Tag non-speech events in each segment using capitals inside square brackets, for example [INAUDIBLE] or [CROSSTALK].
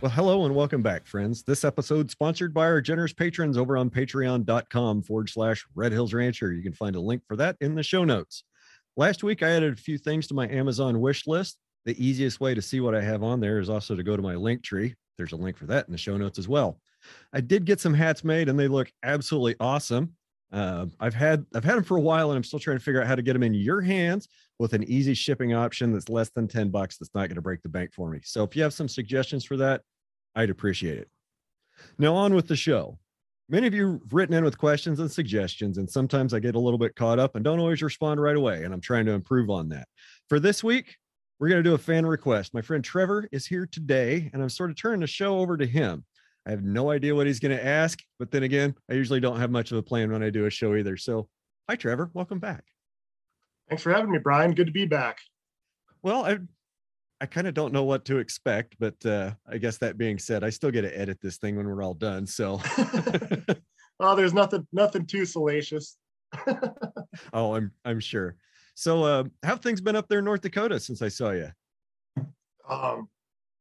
Well, hello and welcome back, friends. This episode sponsored by our generous patrons over on patreon.com forward slash Red Hills Rancher. You can find a link for that in the show notes. Last week, I added a few things to my Amazon wish list. The easiest way to see what I have on there is also to go to my link tree. There's a link for that in the show notes as well. I did get some hats made and they look absolutely awesome. Uh, I've had I've had them for a while and I'm still trying to figure out how to get them in your hands with an easy shipping option that's less than 10 bucks that's not going to break the bank for me. So if you have some suggestions for that, I'd appreciate it. Now on with the show. Many of you have written in with questions and suggestions, and sometimes I get a little bit caught up and don't always respond right away. And I'm trying to improve on that. For this week, we're going to do a fan request. My friend Trevor is here today, and I'm sort of turning the show over to him. I have no idea what he's going to ask, but then again, I usually don't have much of a plan when I do a show either. So, hi, Trevor. Welcome back. Thanks for having me, Brian. Good to be back. Well, I I kind of don't know what to expect, but uh, I guess that being said, I still get to edit this thing when we're all done. So, [LAUGHS] [LAUGHS] well, there's nothing nothing too salacious. [LAUGHS] oh, I'm I'm sure. So, uh, how have things been up there in North Dakota since I saw you? Um,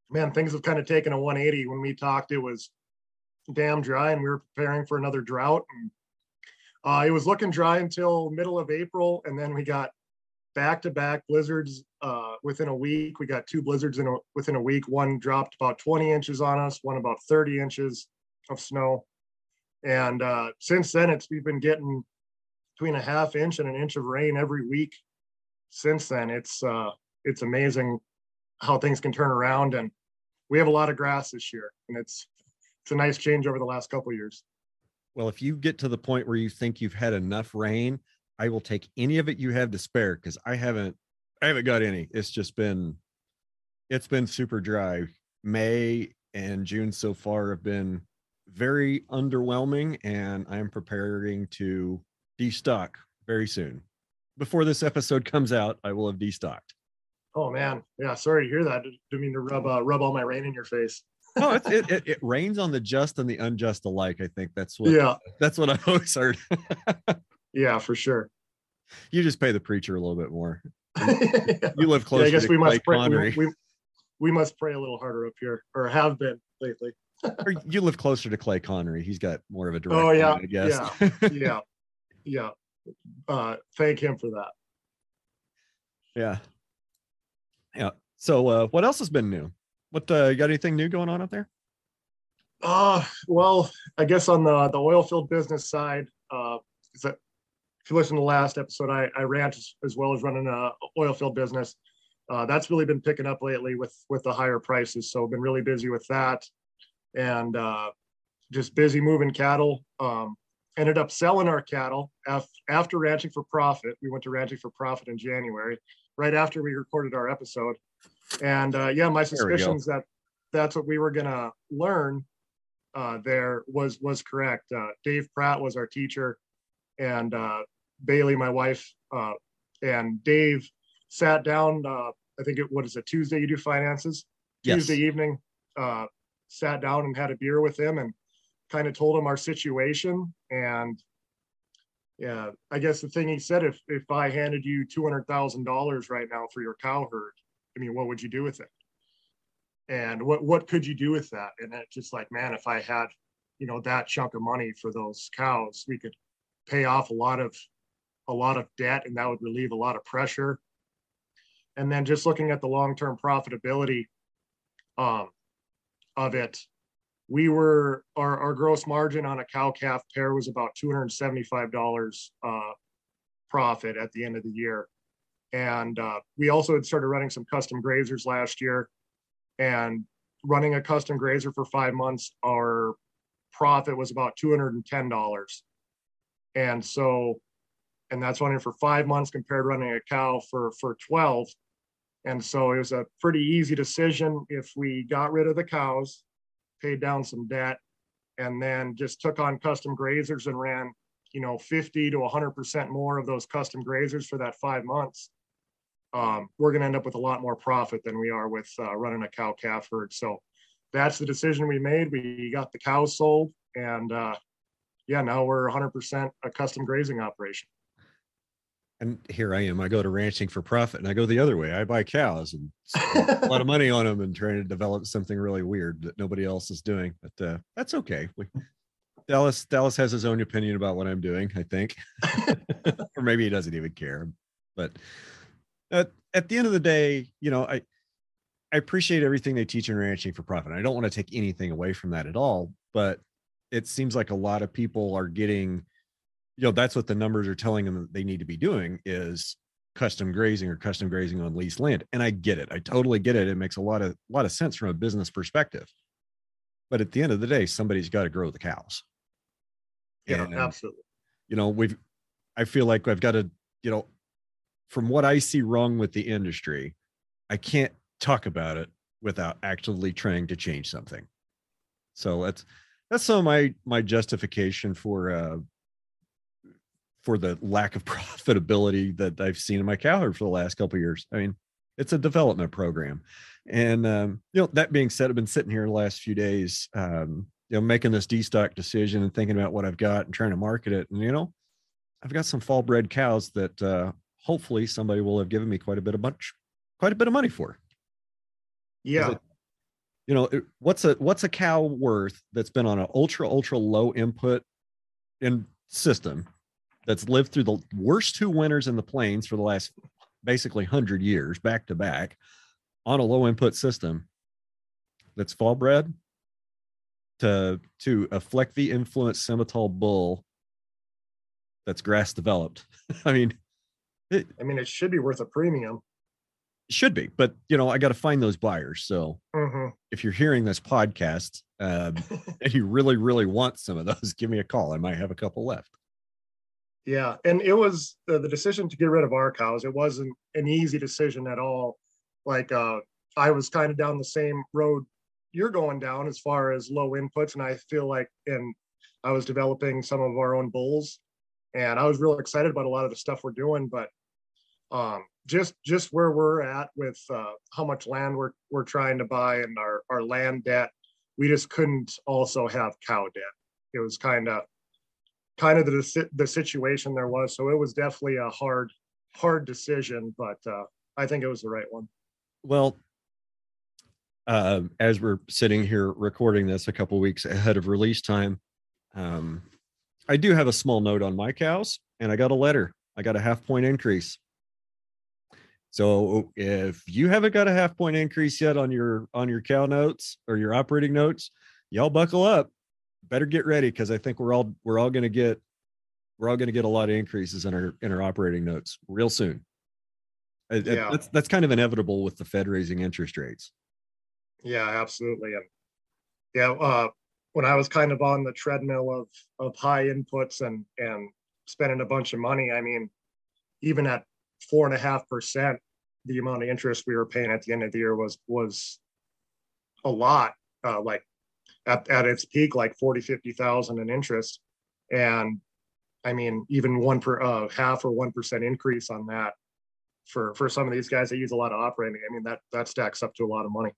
man, things have kind of taken a 180. When we talked, it was damn dry, and we were preparing for another drought. And uh, it was looking dry until middle of April, and then we got back to back blizzards uh, within a week. We got two blizzards in a, within a week. One dropped about 20 inches on us, one about 30 inches of snow. And uh, since then, it's we've been getting between a half inch and an inch of rain every week. Since then, it's uh, it's amazing how things can turn around. And we have a lot of grass this year, and it's it's a nice change over the last couple years. Well, if you get to the point where you think you've had enough rain, I will take any of it you have to spare because I haven't I haven't got any. It's just been it's been super dry. May and June so far have been very underwhelming, and I'm preparing to destock very soon. Before this episode comes out, I will have destocked. Oh man, yeah. Sorry to hear that. Didn't mean to rub uh, rub all my rain in your face. no, it, it, it, [LAUGHS] it rains on the just and the unjust alike. I think that's what. Yeah, that's what I always heard. [LAUGHS] Yeah, for sure. You just pay the preacher a little bit more. [LAUGHS] You live close. Yeah, I guess we must pray, we, we, we, must pray a little harder up here, or have been lately. [LAUGHS] or you live closer to Clay Connery. He's got more of a direct. Oh yeah, line, I guess. yeah, [LAUGHS] yeah, yeah. Uh, thank him for that. Yeah, yeah. So, uh, what else has been new? What uh, you got anything new going on up there? Uh, well, I guess on the the oil field business side, uh, is that if you listen to the last episode, I, I ranch as, well as running a oil field business. Uh, that's really been picking up lately with with the higher prices. So I've been really busy with that, and uh, just busy moving cattle. Um, ended up selling our cattle af- after ranching for profit. We went to ranching for profit in January, right after we recorded our episode. And uh, yeah, my suspicions that that's what we were gonna learn uh, there was was correct. Uh, Dave Pratt was our teacher and uh, Bailey, my wife, uh, and Dave sat down. Uh, I think it what is it Tuesday? You do finances yes. Tuesday evening. Uh, sat down and had a beer with him and kind of told him our situation. And yeah, I guess the thing he said, if if I handed you two hundred thousand dollars right now for your cow herd, I mean, what would you do with it? And what what could you do with that? And it's just like, man, if I had, you know, that chunk of money for those cows, we could pay off a lot of a lot of debt and that would relieve a lot of pressure. And then just looking at the long-term profitability um, of it we were our, our gross margin on a cow calf pair was about $275 uh, profit at the end of the year. And uh, we also had started running some custom grazers last year. And running a custom grazer for five months our profit was about $210 and so, and that's running for five months compared to running a cow for, for 12. And so it was a pretty easy decision if we got rid of the cows, paid down some debt, and then just took on custom grazers and ran, you know, 50 to 100% more of those custom grazers for that five months. Um, we're going to end up with a lot more profit than we are with uh, running a cow calf herd. So that's the decision we made. We got the cows sold and uh, yeah, now we're 100% a custom grazing operation. And here I am. I go to ranching for profit, and I go the other way. I buy cows and [LAUGHS] a lot of money on them, and trying to develop something really weird that nobody else is doing. But uh, that's okay. We, Dallas Dallas has his own opinion about what I'm doing. I think, [LAUGHS] or maybe he doesn't even care. But at at the end of the day, you know, I I appreciate everything they teach in ranching for profit. I don't want to take anything away from that at all, but it seems like a lot of people are getting you know that's what the numbers are telling them that they need to be doing is custom grazing or custom grazing on leased land. And i get it. I totally get it. It makes a lot of a lot of sense from a business perspective. But at the end of the day somebody's got to grow the cows. Yeah, And, absolutely. you know we've i feel like i've got to you know from what i see wrong with the industry i can't talk about it without actively trying to change something. So that's that's some of my my justification for uh for the lack of [LAUGHS] profitability that i've seen in my cow herd for the last couple of years. I mean it's a development program. And um you know that being said i've been sitting here the last few days um you know making this destock decision and thinking about what i've got and trying to market it. And you know i've got some fall bred cows that uh hopefully somebody will have given me quite a bit of much quite a bit of money for. Yeah, it- you know it- what's a what's a cow worth that's been on an ultra ultra low input in system that's lived through the worst two winters in the plains for the last basically 100 years back to back on a low input system that's fall bred to to a Fleckvieh influenced Simmental bull that's grass developed [LAUGHS] i mean it I mean, it should be worth a premium. should be but you know i got to find those buyers so Mhm. if you're hearing this podcast um, [LAUGHS] and you really, really want some of those, [LAUGHS] give me a call. I might have a couple left. Yeah, and it was the, the decision to get rid of our cows. It wasn't an easy decision at all. Like uh, I was kind of down the same road you're going down as far as low inputs, and I feel like, and I was developing some of our own bulls, and I was real excited about a lot of the stuff we're doing, but um, just just where we're at with uh, how much land we're we're trying to buy and our our land debt, we just couldn't also have cow debt. It was kind of kind of the the situation there was. So it was definitely a hard hard decision, but uh, I think it was the right one. Well, uh, as we're sitting here recording this a couple weeks ahead of release time, um, I do have a small note on my cows, and I got a letter. I got a half point increase. So if you haven't got a half point increase yet on your on your cow notes or your operating notes, y'all buckle up. Better get ready because I think we're all we're all going to get we're all going to get a lot of increases in our in our operating notes real soon. Yeah. That's that's kind of inevitable with the Fed raising interest rates. Yeah, absolutely. And yeah, uh, when I was kind of on the treadmill of of high inputs and and spending a bunch of money, I mean, even at four and a half percent, the amount of interest we were paying at the end of the year was was a lot. Uh, like at, at its peak, like 40, 50,000 in interest. And I mean, even one per uh, half or one percent increase on that for for some of these guys that use a lot of operating. I mean, that that stacks up to a lot of money.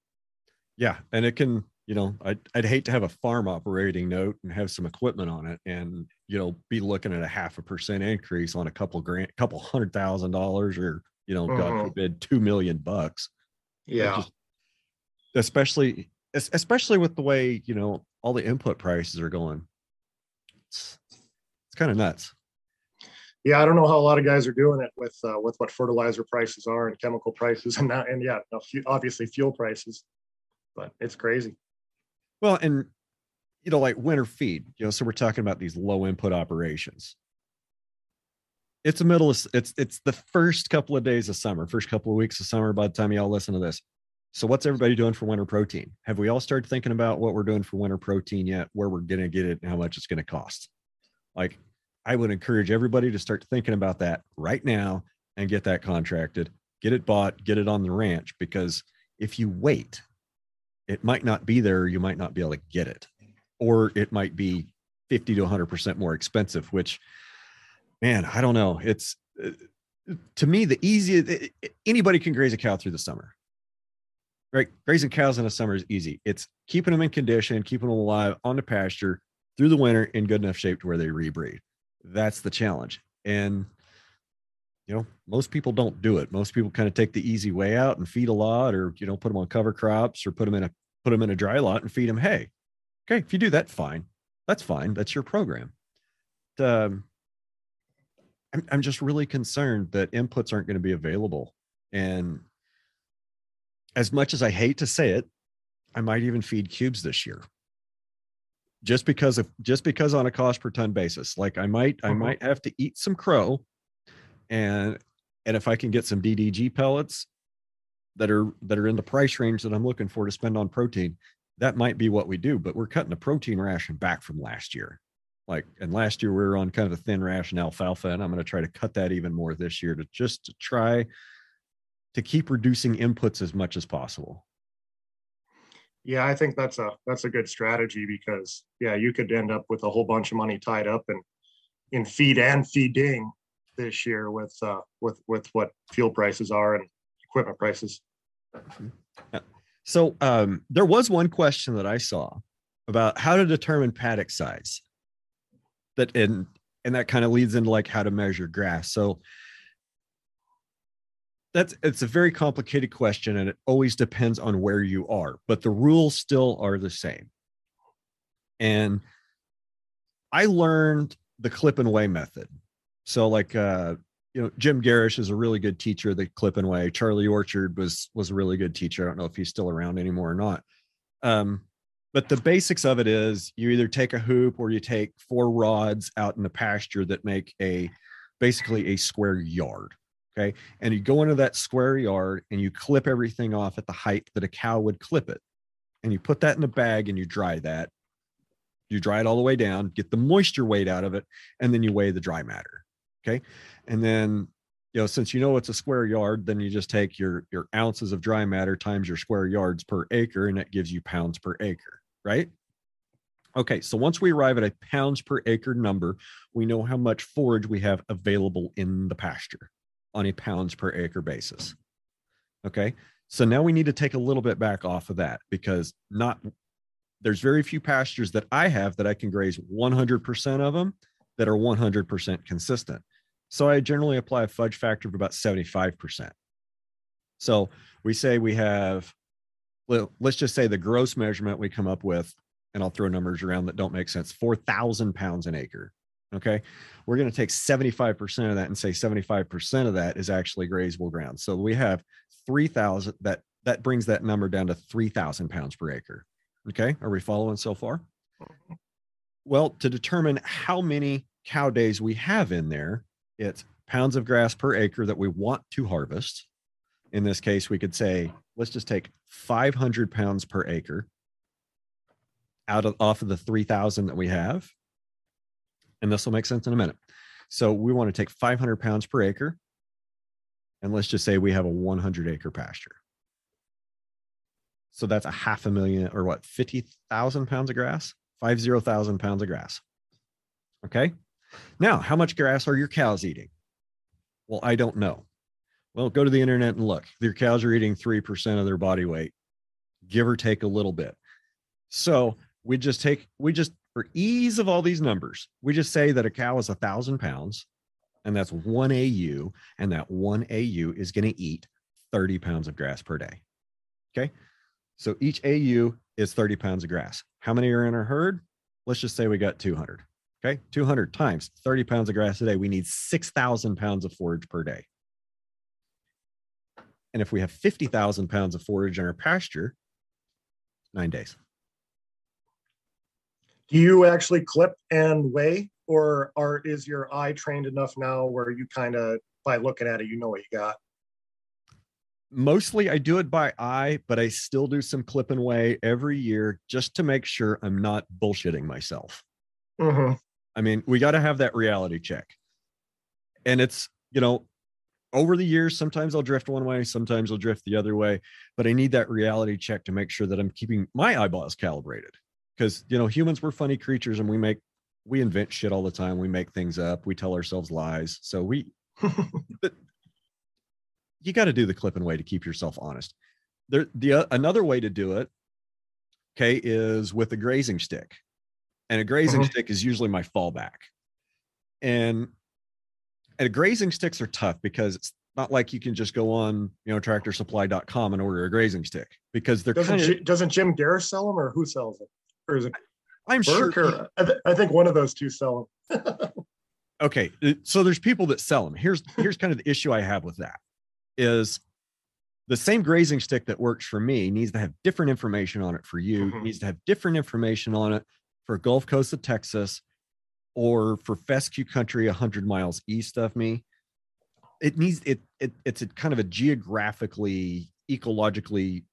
Yeah, and it can, you know, I'd, I'd hate to have a farm operating note and have some equipment on it, and you know, be looking at a half a percent increase on a couple grand, couple hundred thousand dollars, or you know, God Mhm. forbid, two million bucks. Yeah. just- especially, es- especially with the way you know all the input prices are going. It's, it's kind of nuts. yeah, I don't know how a lot of guys are doing it with uh, with what fertilizer prices are and chemical prices [LAUGHS] and that, and yeah, obviously fuel prices, but it's crazy. Well, and you know, like winter feed, you know, so we're talking about these low input operations. It's the middle of it's it's the first couple of days of summer, first couple of weeks of summer by the time y'all listen to this. So what's everybody doing for winter protein? Have we all started thinking about what we're doing for winter protein yet, where we're gonna get it and how much it's gonna cost? Like I would encourage everybody to start thinking about that right now and get that contracted, get it bought, get it on the ranch because if you wait it might not be there. You might not be able to get it, or it might be 50 to 100% more expensive, which, man, I don't know. It's uh, to me the easiest. Anybody can graze a cow through the summer, right? Grazing cows in the summer is easy. It's keeping them in condition, keeping them alive on the pasture through the winter in good enough shape to where they rebreed. That's the challenge. And, you know, most people don't do it. Most people kind of take the easy way out and feed a lot, or you know, put them on cover crops, or put them in a put them in a dry lot and feed them hay. Okay, if you do that, fine. That's fine. That's your program. Um, I'm I'm just really concerned that inputs aren't going to be available, and as much as I hate to say it, I might even feed cubes this year. Just because of just because on a cost per ton basis. Like I might I Mhm. might have to eat some crow and and if I can get some DDG pellets that are that are in the price range that I'm looking for to spend on protein, that might be what we do. But we're cutting the protein ration back from last year. Like and last year we were on kind of a thin ration alfalfa, and I'm going to try to cut that even more this year to just to try to keep reducing inputs as much as possible. Yeah, I think that's a that's a good strategy because yeah, you could end up with a whole bunch of money tied up in in feed and feeding this year with uh with with what fuel prices are and equipment prices. So um, there was one question that I saw about how to determine paddock size. That and and that kind of leads into like how to measure grass. So that's it's a very complicated question and it always depends on where you are, but the rules still are the same. And I learned the clip and weigh method. So like uh you know, Jim Gerrish is a really good teacher, the clip and weigh. Charley Orchard was was a really good teacher. I don't know if he's still around anymore or not. Um, but the basics of it is you either take a hoop or you take four rods out in the pasture that make a basically a square yard. Okay. And you go into that square yard and you clip everything off at the height that a cow would clip it. And you put that in a bag and you dry that. You dry it all the way down, get the moisture weight out of it, and then you weigh the dry matter. Okay. And then, you know, since you know it's a square yard, then you just take your your ounces of dry matter times your square yards per acre, and that gives you pounds per acre, right? Okay, so once we arrive at a pounds per acre number, we know how much forage we have available in the pasture on a pounds per acre basis. Okay, so now we need to take a little bit back off of that because not there's very few pastures that I have that I can graze 100% of them that are 100% consistent. So I generally apply a fudge factor of about 75%. So we say we have, well, let's just say the gross measurement we come up with, and I'll throw numbers around that don't make sense 4,000 pounds an acre. Okay. We're going to take 75% of that and say 75% of that is actually grazable ground. So we have 3,000 that that brings that number down to 3,000 pounds per acre. Okay. Are we following so far? Mm-hmm. Well, to determine how many cow days we have in there, it's pounds of grass per acre that we want to harvest. In this case, we could say, let's just take 500 pounds per acre out of off of the 3,000 that we have. And this will make sense in a minute. So we want to take 500 pounds per acre. And let's just say we have a 100 acre pasture. So that's a half a million or what, 50,000 pounds of grass? 50,000 pounds of grass. Okay. Now, how much grass are your cows eating? Well, I don't know. Well, go to the internet and look. Your cows are eating 3% of their body weight, give or take a little bit. So we just take, we just, for ease of all these numbers, we just say that a cow is a thousand pounds and that's one AU, and that one AU is going to eat 30 pounds of grass per day. Okay. So each AU is 30 pounds of grass. How many are in our herd? Let's just say we got 200. Okay. 200 times 30 pounds of grass a day. We need 6,000 pounds of forage per day. And if we have 50,000 pounds of forage in our pasture, nine days. Do you actually clip and weigh, or are is your eye trained enough now where you kind of by looking at it, you know what you got? Mostly I do it by eye, but I still do some clip and weigh every year just to make sure I'm not bullshitting myself. hmm I mean, we got to have that reality check. And it's, you know, over the years, sometimes I'll drift one way, sometimes I'll drift the other way, but I need that reality check to make sure that I'm keeping my eyeballs calibrated. Because, you know, humans, we're funny creatures and we make, we invent shit all the time. We make things up, we tell ourselves lies. So we, [LAUGHS] but you got to do the clip and weigh to keep yourself honest. There, the uh, another way to do it, okay, is with a grazing stick, and a grazing Mhm. stick is usually my fallback. And and grazing sticks are tough because it's not like you can just go on you know tractorsupply.com and order a grazing stick because they're Doesn't kind of Jim Gerrish sell them, or who sells them? Or is it i'm sure Or, I, th- I think one of those two sell them. [LAUGHS] okay uh, so there's people that sell them here's here's kind of the issue i have with that is the same grazing stick that works for me needs to have different information on it for you Mhm. needs to have different information on it for gulf coast of texas or for fescue country 100 miles east of me it needs it, it it's a kind of a geographically ecologically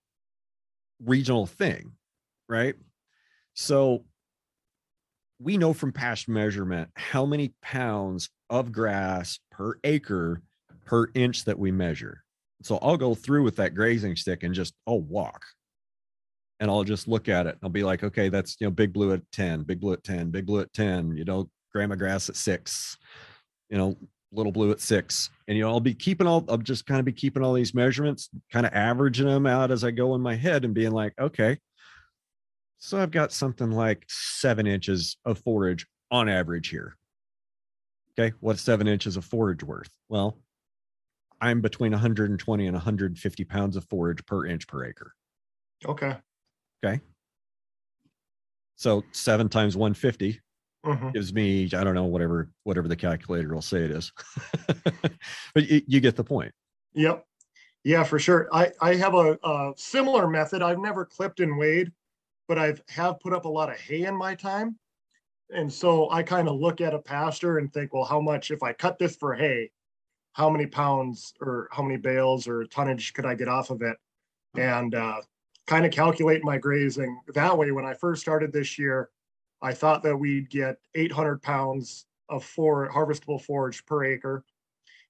regional thing right so we know from past measurement how many pounds of grass per acre per inch that we measure. So I'll go through with that grazing stick and just I'll walk. And I'll just look at it. I'll be like, okay, that's you know, big blue at 10, big blue at 10, big blue at 10, you know, grama grass at six, you know, little blue at six. And you know, I'll be keeping all I'll just kind of be keeping all these measurements, kind of averaging them out as I go in my head and being like, okay, so I've got something like seven inches of forage on average here. Okay. What's seven inches of forage worth? Well, I'm between 120 and 150 pounds of forage per inch per acre. Okay. Okay. So seven times 150 Mhm. gives me, I don't know, whatever, whatever the calculator will say it is. [LAUGHS] but you, you get the point. Yep. Yeah, for sure. I, I have a, a similar method. I've never clipped and weighed, but I've have put up a lot of hay in my time. And so I kind of look at a pasture and think, well, how much, if I cut this for hay, how many pounds or how many bales or tonnage could I get off of it? And uh, kind of calculate my grazing that way. When I first started this year, I thought that we'd get 800 pounds of for harvestable forage per acre.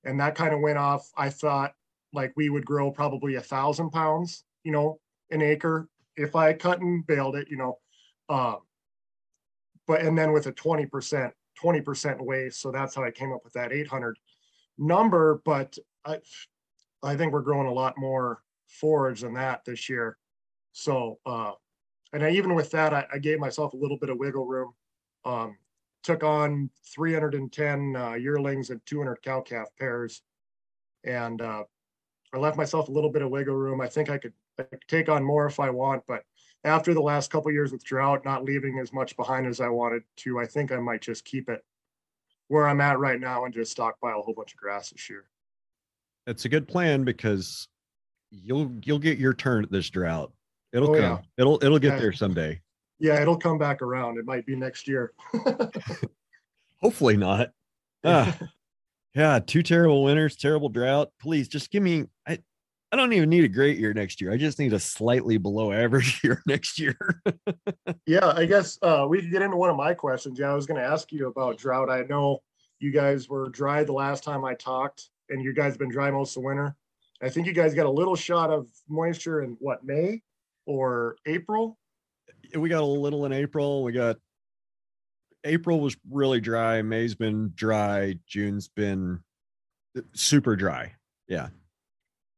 And that kind of went off. I thought like we would grow probably a thousand pounds, you know, an acre if I cut and baled it, you know. Um, but and then with a 20%, 20% waste. So that's how I came up with that 800 number. But I I think we're growing a lot more forage than that this year. So uh and I, even with that, I, I gave myself a little bit of wiggle room. Um, took on 310 uh, yearlings and 200 cow calf pairs, and uh, I left myself a little bit of wiggle room. I think I could, I could take on more if I want, but after the last couple years with drought, not leaving as much behind as I wanted to, I think I might just keep it where I'm at right now and just stockpile a whole bunch of grass this year. It's a good plan because you'll you'll get your turn at this drought. It'll Oh, come. yeah. It'll it'll get Yeah. there someday. Yeah, it'll come back around. It might be next year. [LAUGHS] Hopefully not. Ah, [LAUGHS] yeah, two terrible winters, terrible drought. Please just give me I I don't even need a great year next year. I just need a slightly below average [LAUGHS] year next year. Yeah, I guess uh, we could get into one of my questions. Yeah, I was going to ask you about drought. I know you guys were dry the last time I talked, and you guys have been dry most of the winter. I think you guys got a little shot of moisture in what May or April. we got a little in April. We got April was really dry. May's been dry. June's been uh, super dry. Yeah.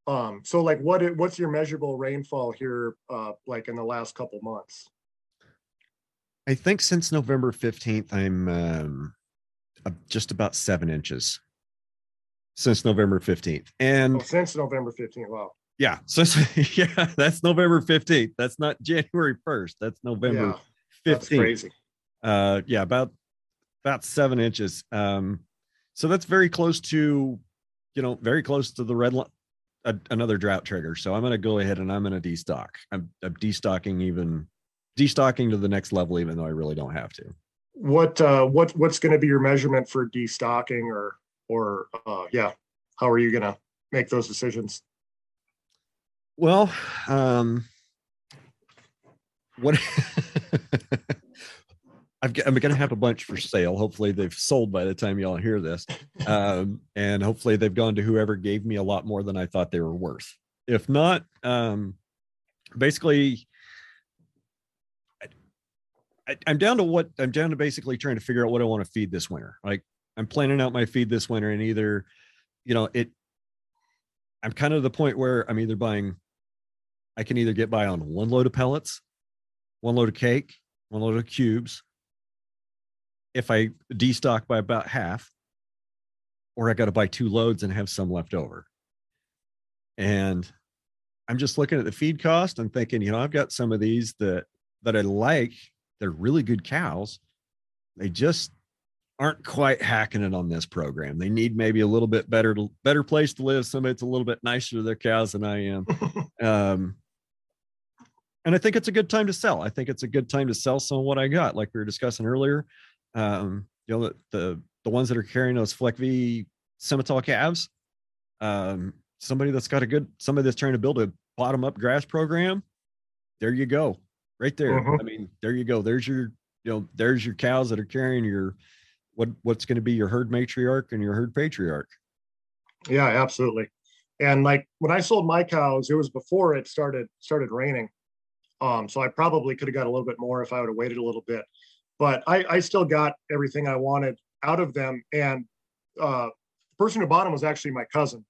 Um, so like, what what's your measurable rainfall here, uh, like in the last couple months? I think since November 15th, I'm um, just about seven inches since November 15th. And Oh, since November 15th. Wow. yeah, so [LAUGHS] yeah, that's November 15th. That's not January 1st. That's November Yeah, that's 15th. crazy. uh yeah about about seven inches um so that's very close to you know very close to the red line a, another drought trigger so i'm going to go ahead and i'm going to destock i'm, I'm destocking even destocking to the next level even though i really don't have to What uh, what what's going to be your measurement for destocking or or uh, yeah? How are you going to make those decisions? well um what [LAUGHS] I've got, I'm going to have a bunch for [LAUGHS] sale. Hopefully, they've sold by the time y'all hear this, um, and hopefully, they've gone to whoever gave me a lot more than I thought they were worth. If not, um, basically, I, I, I'm down to what I'm down to basically trying to figure out what I want to feed this winter. Like I'm planning out my feed this winter, and either, you know, it. I'm kind of the point where I'm either buying. I can either get by on one load of pellets, one load of cake, one load of cubes. If I destock by about half, or I got to buy two loads and have some left over. And I'm just looking at the feed cost and thinking, you know, I've got some of these that that I like. They're really good cows. They just aren't quite hacking it on this program. They need maybe a little bit better better place to live. Somebody that's a little bit nicer to their cows than I am. [LAUGHS] um, and I think it's a good time to sell. I think it's a good time to sell some of what I got, like we were discussing earlier. Um, you know, the, the the ones that are carrying those Fleckvieh Simmental calves. Um, somebody that's got a good somebody that's trying to build a bottom up grass program. There you go, right there. Mm-hmm. I mean, there you go. There's your you know, there's your cows that are carrying your what what's going to be your herd matriarch and your herd patriarch. Yeah, absolutely. And like when I sold my cows, it was before it started started raining. Um, so I probably could have got a little bit more if I would have waited a little bit. But I, I still got everything I wanted out of them. And uh, the person who bought them was actually my cousin.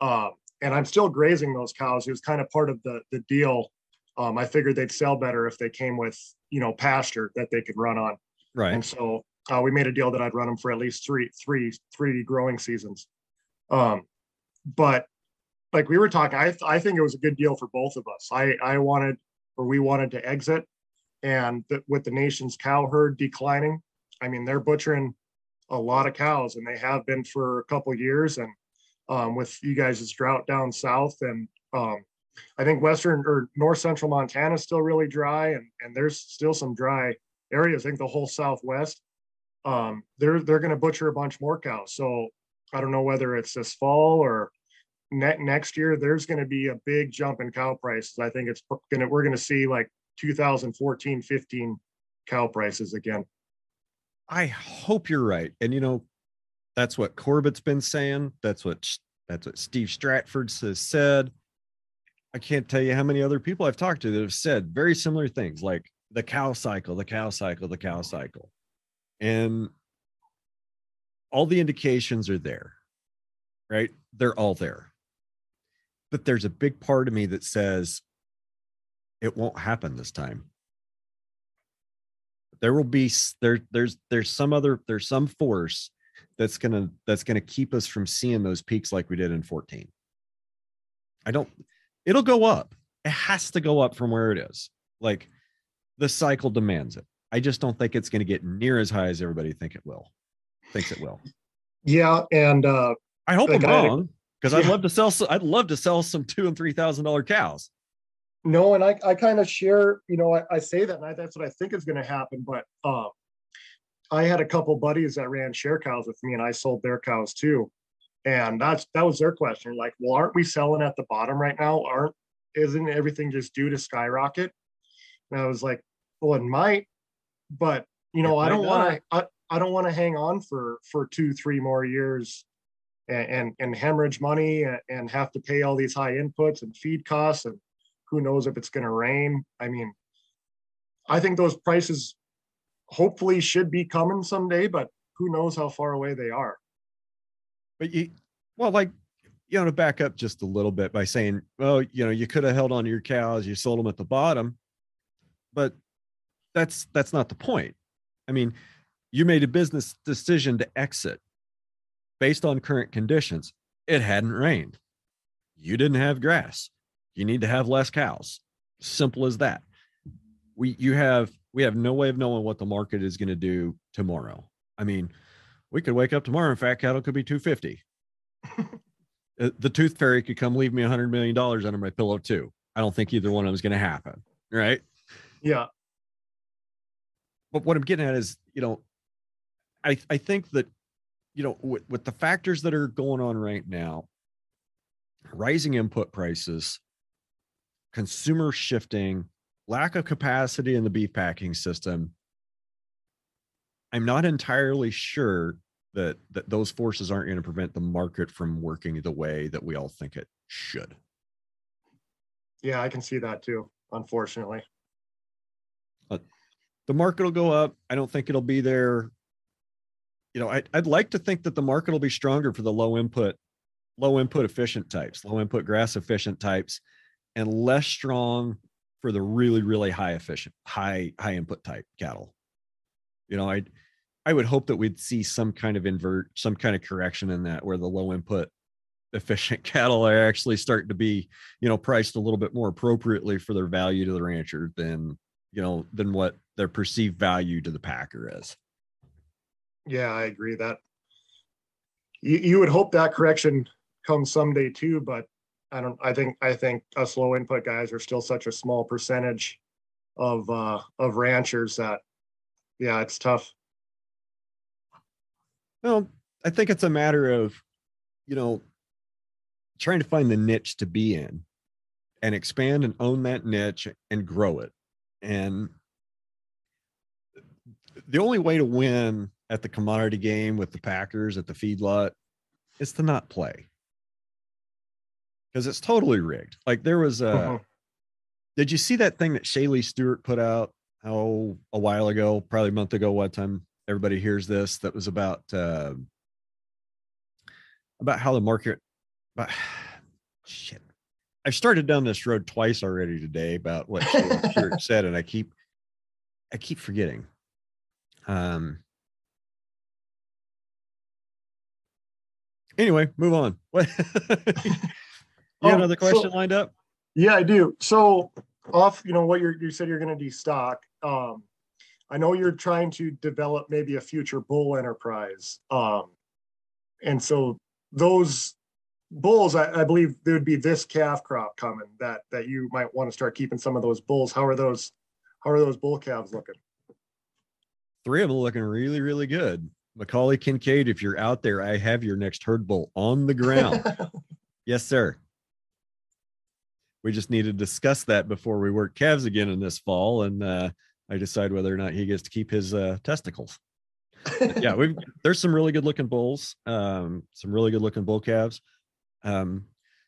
Uh, and I'm still grazing those cows. It was kind of part of the the deal. Um, I figured they'd sell better if they came with you know pasture that they could run on. Right. And so uh, we made a deal that I'd run them for at least three three three growing seasons. Um, but like we were talking, I I think it was a good deal for both of us. I I wanted or we wanted to exit, and the, with the nation's cow herd declining, I mean they're butchering a lot of cows, and they have been for a couple years. And um, with you guys' drought down south, and um, I think western or north central Montana is still really dry, and and there's still some dry areas. I think the whole Southwest, um, they're they're going to butcher a bunch more cows. So I don't know whether it's this fall or ne- next year. There's going to be a big jump in cow prices. I think it's going to we're going to see like 2014, 15 cow prices again. I hope you're right. And you know, that's what Corbitt's been saying. That's what that's what Steve Stratford has said. I can't tell you how many other people I've talked to that have said very similar things like the cow cycle, the cow cycle, the cow cycle. And all the indications are there, right? They're all there. But there's a big part of me that says it won't happen this time. There will be there there's there's some other there's some force that's gonna that's gonna keep us from seeing those peaks like we did in 14 i don't it'll go up. It has to go up from where it is. Like the cycle demands it. I just don't think it's to get near as high as everybody think it will thinks it will. Yeah and uh i hope i'm wrong because yeah. i'd love to sell i'd love to sell some two and three thousand dollar cows no, and I, I kind of share, you know, I, I say that and I, that's what I think is going to happen. But uh, I had a couple buddies that ran share cows with me and I sold their cows too. And that's that was their question. Like, well, aren't we selling at the bottom right now? Aren't isn't everything just due to skyrocket? And I was like, well, it might, but you know, I don't want to I, I don't want to hang on for for two, three more years and, and, and hemorrhage money and, and have to pay all these high inputs and feed costs and who knows if it's going to rain? I mean, I think those prices hopefully should be coming someday, but who knows how far away they are. But you, well, like, you know, to back up just a little bit by saying, well, you know, you could have held on to your cows, you sold them at the bottom, but that's that's not the point. I mean, you made a business decision to exit based on current conditions. It hadn't rained. You didn't have grass you need to have less cows. Simple as that. We you have we have no way of knowing what the market is going to do tomorrow. I mean we could wake up tomorrow and fat cattle could be 250 [LAUGHS] uh, the tooth fairy could come leave me a hundred million dollars under my pillow too. I don't think either one of them is going to happen right? Yeah. But what i'm getting at is you know i i think that you know with, with the factors that are going on right now rising input prices consumer shifting, lack of capacity in the beef packing system. I'm not entirely sure that that those forces aren't going to prevent the market from working the way that we all think it should. Yeah, I can see that too, unfortunately. But the market will go up. I don't think it'll be there. You know, I, I'd like to think that the market will be stronger for the low input, low input efficient types, low input grass efficient types and less strong for the really really high efficient high high input type cattle you know i I would hope that we'd see some kind of invert, some kind of correction in that where the low input [LAUGHS] efficient cattle are actually starting to be, you know, priced a little bit more appropriately for their value to the rancher than, you know, than what their perceived value to the packer is. Yeah, I agree that you, you would hope that correction comes someday too, but I don't, I think, I think us low input guys are still such a small percentage of, uh, of ranchers that, yeah, it's tough. Well, I think it's a matter of, you know, trying to find the niche to be in and expand and own that niche and grow it. And the only way to win at the commodity game with the Packers at the feedlot is to not play because it's totally rigged. Like there was a, Mhm. did you see that thing that Shaylee Stewart put out oh a while ago, probably a month ago? What time everybody hears this? That was about uh, about how the market. But [SIGHS] shit, I've started down this road twice already today about what Shaylee [LAUGHS] Stewart said, and I keep I keep forgetting. Um. Anyway, move on. What? [LAUGHS] [LAUGHS] you got Um, another so- question lined up? Yeah, I do. So off, you know, what you're, you said you're going to destock. Um, I know you're trying to develop maybe a future bull enterprise. Um, and so those bulls, I, I believe there would be this calf crop coming that, that you might want to start keeping some of those bulls. How are those, how are those bull calves looking? Three of them looking really, really good. Macaulay Kincaid, if you're out there, I have your next herd bull on the ground. [LAUGHS] yes, sir. We just need to discuss that before we work calves again in this fall, and uh, I decide whether or not he gets to keep his uh, testicles. yeah, we've there's some really good looking bulls, um, some really good looking bull calves. Um,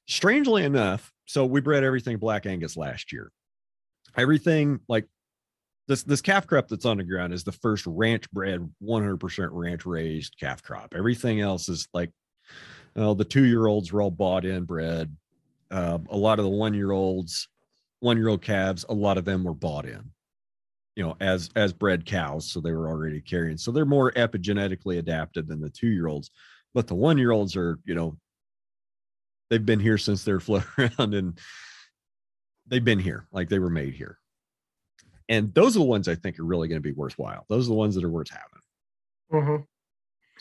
strangely enough, so we bred everything Black Angus last year. Everything like this this calf crop that's on the ground is the first ranch bred 100% ranch raised calf crop. Everything else is like, well, the two year olds were all bought in bred. Uh, a lot of the one year olds, one year old calves, a lot of them were bought in you know as as bred cows so they were already carrying. So they're more epigenetically adapted than the two year olds but the one year olds are you know they've been here since they're [LAUGHS] floating around and they've been here like they were made here. And those are the ones i think are really going to be worthwhile. Those are the ones that are worth having. Mhm.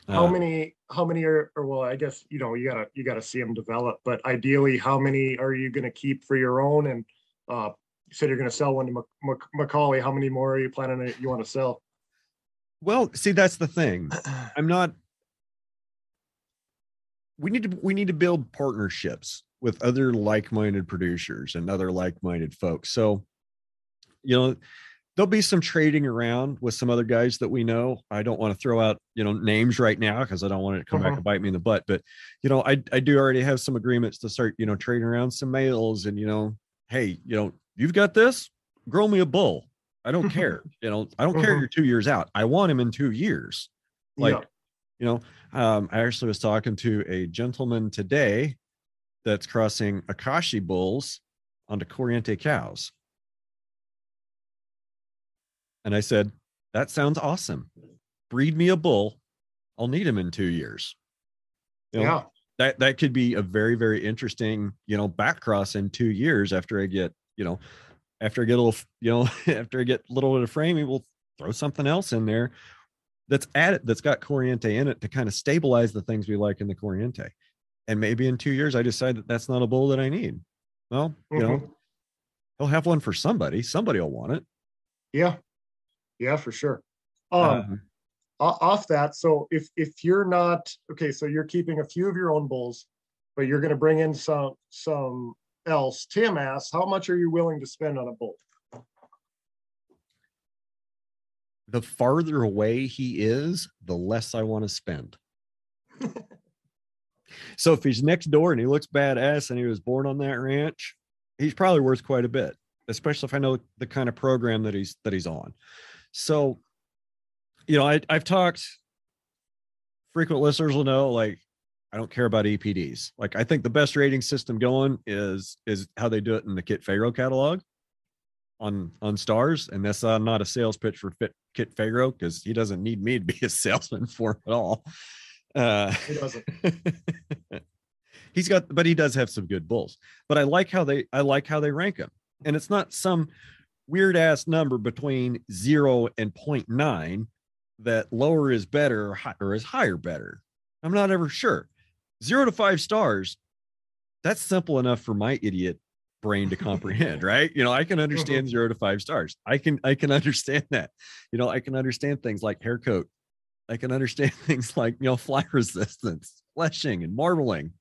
How Uh, many, how many are, or well, I guess, you know, you gotta, you gotta see them develop, but ideally, how many are you gonna keep for your own? And, uh, you said you're gonna sell one to Mac- Mac- Macaulay. How many more are you planning to, you wanna sell? well see that's the thing [CLEARS THROAT] i'm not we need to we need to build partnerships with other like-minded producers and other like-minded folks so you know there'll be some trading around with some other guys that we know i don't want to throw out you know names right now because i don't want it to come back Mhm. and bite me in the butt but you know i i do already have some agreements to start you know trading around some males and you know hey you know you've got this grow me a bull i don't [LAUGHS] care you know i don't care Mhm. you're two years out i want him in two years like Yeah. you know um, i actually was talking to a gentleman today that's crossing Akaushi bulls onto corriente cows and i said that sounds awesome. Breed me a bull. I'll need him in two years. You know, Yeah. that that could be a very very interesting you know back cross in two years after i get you know after i get a little you know [LAUGHS] after i get a little bit of framing we'll throw something else in there that's added that's got corriente in it to kind of stabilize the things we like in the corriente and maybe in two years i decide that that's not a bull that i need. Well you know Mhm. he'll have one for somebody. Somebody will want it. Yeah. Yeah, for sure. Um, o- off that, so if, if you're not, okay, so you're keeping a few of your own bulls, but you're gonna bring in some, some else. Tim asks, how much are you willing to spend on a bull? the farther away he is, the less I want to spend. [LAUGHS] so if he's next door and he looks badass and he was born on that ranch, he's probably worth quite a bit, especially if I know the kind of program that he's that he's on. So, you know, I, I've talked. Frequent listeners will know, like, I don't care about EPDs. Like, I think the best rating system going is is how they do it in the Kit Pharo catalog. on on stars, and that's uh, not a sales pitch for Fit, Kit Pharo because he doesn't need me to be a [LAUGHS] salesman for him at all. Uh, He doesn't. [LAUGHS] he's got, but he does have some good bulls. But I like how they, I like how they rank him, and it's not some weird ass number between zero and 0.9 that lower is better or, is higher better. I'm not ever sure. Zero to five stars, that's simple enough for my idiot brain to comprehend, [LAUGHS] right? You know, I can uh-huh. understand zero to five stars. I can I can understand that. You know, I can understand things like hair coat. I can understand [LAUGHS] things like you know fly [LAUGHS] resistance, fleshing, and marbling.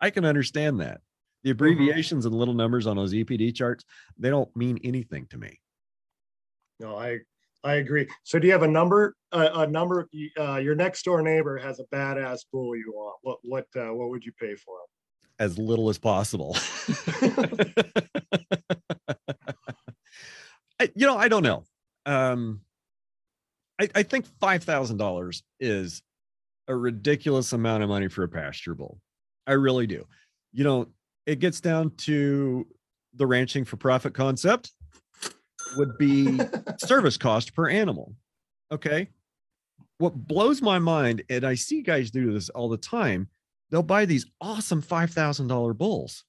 I can understand that. The abbreviations and little numbers on those EPD charts, they don't mean anything to me. No, I, I agree. So do you have a number, a, a number, uh, your next door neighbor has a badass bull you want. What, what, uh, what would you pay for him? as little as possible. [LAUGHS] I, you know, I don't know. Um, I, I think five thousand dollars is a ridiculous amount of money for a pasture bull. I really do. You know, it gets down to the ranching for profit concept would be [LAUGHS] service cost per animal. Okay. What blows my mind, and I see guys do this all the time, they'll buy these awesome $5,000 bulls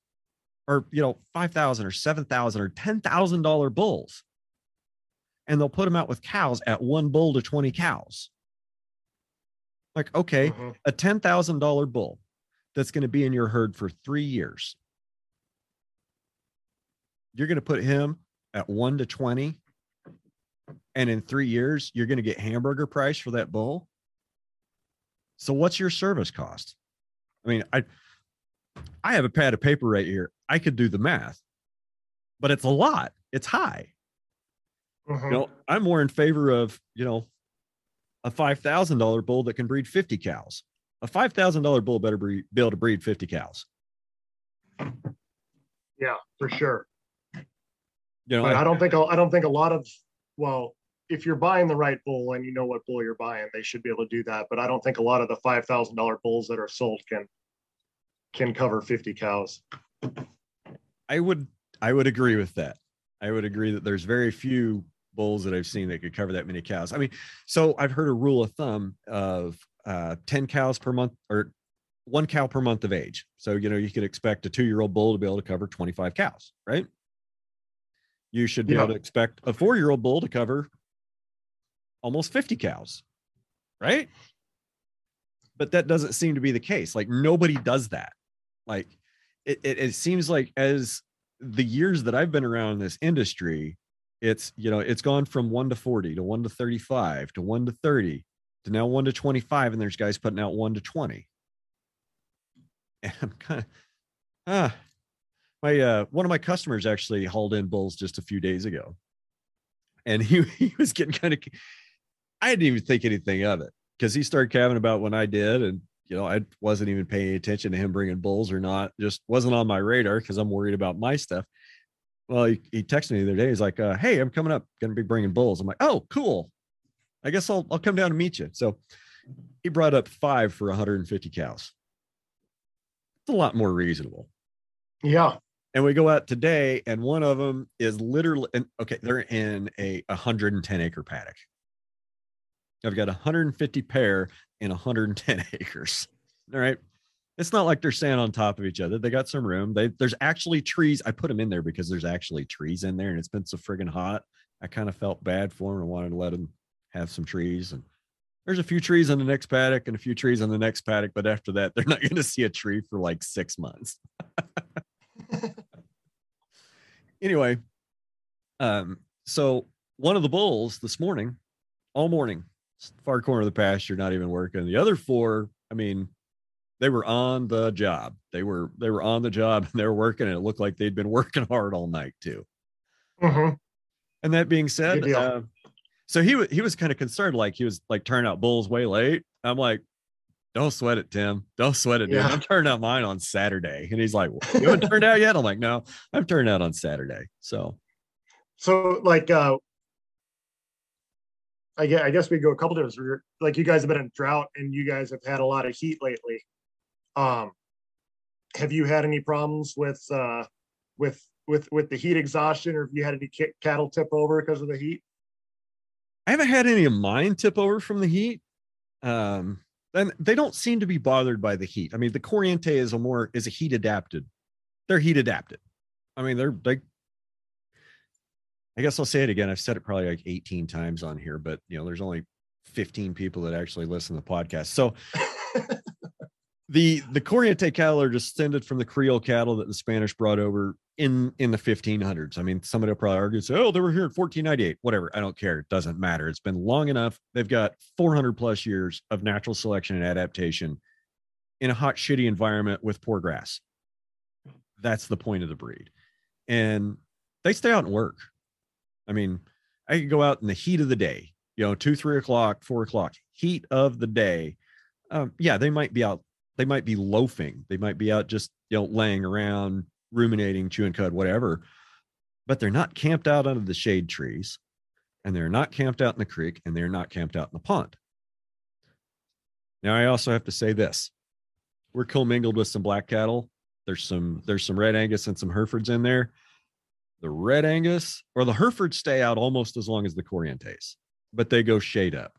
or, you know, 5,000 or 7,000 or $10,000 bulls. And they'll put them out with cows at one bull to 20 cows. Like, okay, Mhm. a $10,000 bull that's going to be in your herd for three years. You're going to put him at one to 20. And in three years, you're going to get hamburger price for that bull. So what's your service cost? I mean, I I have a pad of paper right here. I could do the math, but it's a lot. It's high. Mhm. You know, I'm more in favor of, you know, a five thousand dollar bull that can breed 50 cows. A five thousand dollar bull better breed, be able to breed 50 cows. Yeah, for sure. You know, But I- I don't think, a- I don't think a lot of, well, if you're buying the right bull and you know what bull you're buying, they should be able to do that. But I don't think a lot of the five thousand dollar bulls that are sold can, can cover fifty cows. I would I would agree with that. I would agree that there's very few bulls that I've seen that could cover that many cows. I mean, so I've heard a rule of thumb of uh, 10 cows per month or one cow per month of age. So, you know, you could expect a two year old bull to be able to cover 25 cows, right? You should be Yeah. able to expect a four year old bull to cover almost 50 cows, right? But that doesn't seem to be the case. Like nobody does that. Like it, it, it seems like as the years that I've been around in this industry, it's you know it's gone from one to 40 to one to 35 to one to 30 to now one to 25 and there's guys putting out one to 20 and i'm kind of ah my uh one of my customers actually hauled in bulls just a few days ago and he, [LAUGHS] he was getting kind of i didn't even think anything of it because he started calving about when i did and you know i wasn't even paying attention to him bringing bulls or not just wasn't on my radar because i'm worried about my stuff well, he, he texted me the other day. He's like, uh, "Hey, I'm coming up. Going to be bringing bulls." I'm like, "Oh, cool. I guess I'll I'll come down and meet you." So he brought up five for 150 cows. It's a lot more reasonable. Yeah, And we go out today, and one of them is literally, and okay, they're in a 110 acre paddock. I've got 150 pair in 110 [LAUGHS] acres. All right. It's not like they're standing on top of each other. They got some room. They there's actually trees. I put them in there because there's actually trees in there, and it's been so friggin' hot. I kind of felt bad for them and wanted to let them have some trees. And there's a few trees in the next paddock and a few trees in the next paddock, but after that, they're not going to see a tree for like six months. [LAUGHS] anyway, um, so one of the bulls this morning, all morning, far corner of the pasture, not even working. The other four, I mean, they were on the job. They were they were on the job and they were working, and it looked like they'd been [LAUGHS] working hard all night too. Mhm. And that being said, uh, so he was he was kind of concerned, like he was like turning out bulls way late. I'm like, don't sweat it, Tim. Don't sweat it, dude. Yeah. I'm turning out mine on Saturday. And he's like, you [LAUGHS] haven't turned out yet? I'm like, no, I'm turning out on Saturday. So So like, uh, I guess, I guess we go a couple different, like you guys have been in drought and you guys have had a lot of heat lately. Um, have you had any problems with, uh, with with with the heat exhaustion, or have you had any cattle tip over because of the heat? I haven't had any of mine tip over from the heat. Um, and they don't seem to be bothered by the heat. I mean, the Corriente is a more is a heat adapted. They're heat adapted. I mean, they're like I guess I'll say it again. I've said it probably like 18 times on here, but you know, there's only 15 people that actually listen to the podcast. So [LAUGHS] the the Corriente cattle are descended from the Creole cattle that the Spanish brought over in in the 1500s. I mean, somebody will probably argue, say, "Oh, they were here in 1498." Whatever, I don't care. It doesn't matter. It's been long enough. They've got 400 plus years of natural selection and adaptation in a hot, shitty environment with poor grass. That's the point of the breed, and they stay out and work. I mean, I could go out in the heat of the day, you know, two, three o'clock, four o'clock, heat of the day. Um, yeah, they might be out. They might be loafing. They might be out just you know laying around, ruminating, chewing cud, whatever. But they're not camped out under the shade trees, and they're not camped out in the creek, and they're not camped out in the pond. Now, I also have to say this: we're commingled with some black cattle. There's some there's some red Angus and some Herefords in there. The red Angus or the Herefords stay out almost as long as the Corrientes, but they go shade up.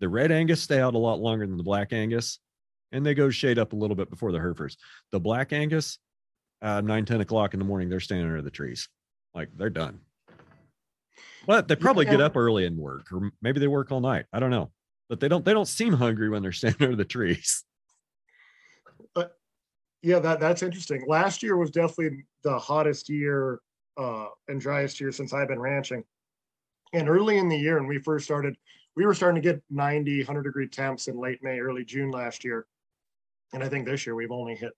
The red Angus stay out a lot longer than the black Angus, and they go shade up a little bit before the Herefords. The black Angus, uh, 9, 10 o'clock in the morning, they're standing under the trees. Like they're done. But they probably yeah. get up early and work, or maybe they work all night. I don't know. But they don't they don't seem hungry when they're [LAUGHS] standing under the trees. But yeah, that that's interesting. Last year was definitely the hottest year uh, and driest year since I've been ranching. And early in the year, when we first started, we were starting to get 90, 100 degree temps in late May, early June last year. And I think this year we've only hit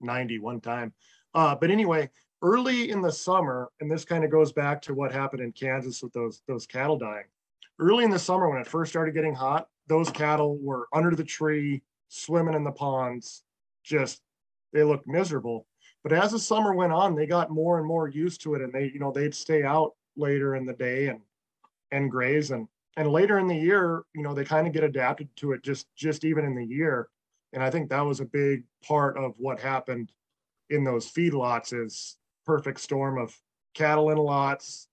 90 one time. Uh, but anyway, early in the summer, and this kind of goes back to what happened in Kansas with those those cattle dying. Early in the summer, when it first started getting hot, those cattle were under the tree, swimming in the ponds, just they looked miserable. But as the summer went on, they got more and more used to it, and they, you know, they'd stay out later in the day and and graze, and and later in the year, you know, they kind of get adapted to it just just even in the year, and I think that was a big part of what happened in those feedlots is perfect storm of cattle in lots,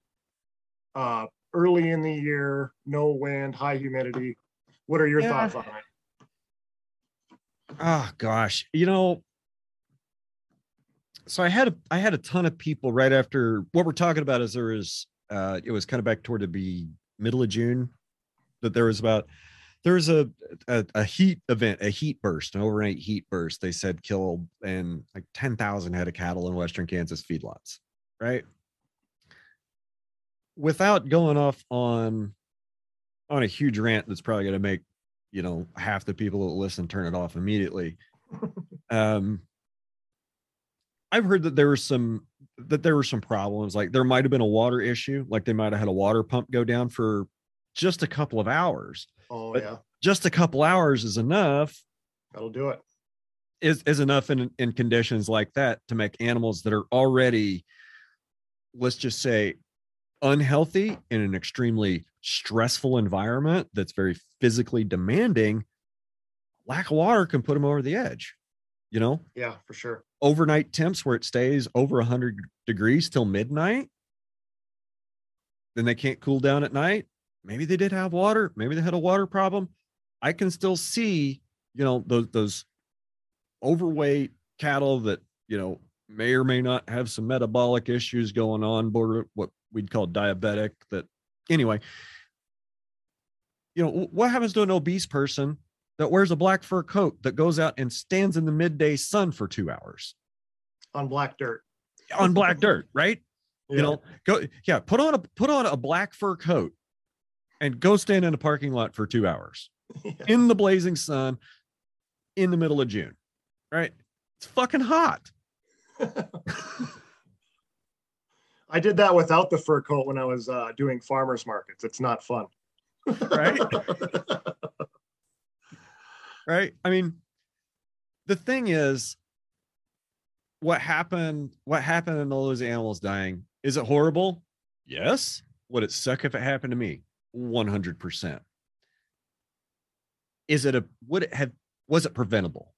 uh, early in the year, no wind, high humidity. What are your yeah. thoughts on it? Oh gosh, you know, so I had a I had a ton of people right after what we're talking about is there was uh it was kind of back toward the be middle of June that there was about there was a, a, a heat event, a heat burst, an overnight heat burst. They said killed and like ten thousand head of cattle in western Kansas feedlots, right? Without going off on on a huge rant that's probably going to make you know half the people that listen turn it off immediately. [LAUGHS] um, I've heard that there was some that there were some problems. Like there might have been a water issue. Like they might have had a water pump go down for just a couple of hours. Oh but yeah. Just a couple hours is enough. That'll do it. Is is enough in in conditions like that to make animals that are already, let's just say, unhealthy in an extremely stressful environment that's very physically demanding. Lack of water can put them over the edge. You know. Yeah, for sure overnight temps where it stays over 100 degrees till midnight then they can't cool down at night maybe they did have water maybe they had a water problem i can still see you know those those overweight cattle that you know may or may not have some metabolic issues going on border what we'd call diabetic that anyway you know what happens to an obese person that wears a black fur coat that goes out and stands in the midday sun for two hours on black dirt. on black dirt, right? Yeah. You know, go yeah, put on a put on a black fur coat and go stand in a parking lot for two hours [LAUGHS] yeah. in the blazing sun in the middle of June. Right? It's fucking hot. [LAUGHS] I did that without the fur coat when I was uh, doing farmers markets. It's not fun. right? [LAUGHS] right? I mean, the thing is, what happened? What happened in all those animals dying? Is it horrible? Yes. Would it suck if it happened to me? One hundred percent. Is it a? Would it have? Was it preventable?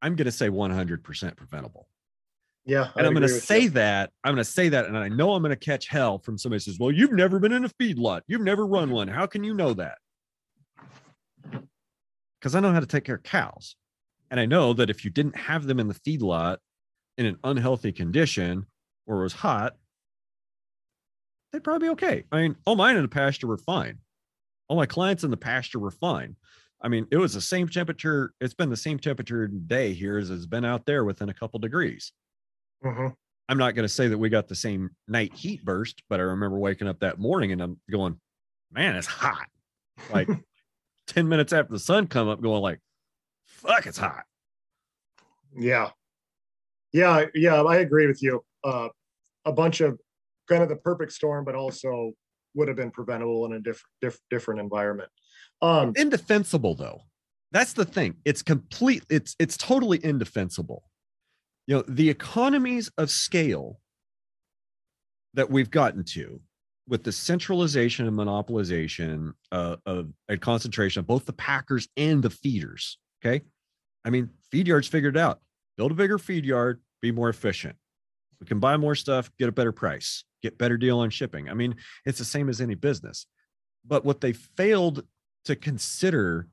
I'm going to say one hundred percent preventable. Yeah. And I'm going to say you. that. I'm going to say that. And I know I'm going to catch hell from somebody who says, well, you've never been in a feedlot. You've never run one. How can you know that? Because I know how to take care of cows. And I know that if you didn't have them in the feedlot in an unhealthy condition or it was hot, they'd probably be okay. I mean, all mine in the pasture were fine. All my clients in the pasture were fine. I mean, it was the same temperature. It's been the same temperature day here as it's been out there within a couple degrees. Mhm. I'm not going to say that we got the same night heat burst, but I remember waking up that morning and I'm going, man, it's hot. Like [LAUGHS] 10 minutes after the sun come up, going like, fuck, it's hot. Yeah. Yeah, yeah, I agree with you. Uh, a bunch of kind of the perfect storm, but also would have been preventable in a different diff, different environment. Um, Indefensible though. That's the thing. It's complete. It's it's totally indefensible. You know, the economies of scale that we've gotten to with the centralization and monopolization uh, of and concentration of both the packers and the feeders. Okay. I mean, feed yards figured out. Build a bigger feed yard, be more efficient. We can buy more stuff, get a better price, get better deal on shipping. I mean, it's the same as any business. But what they failed to consider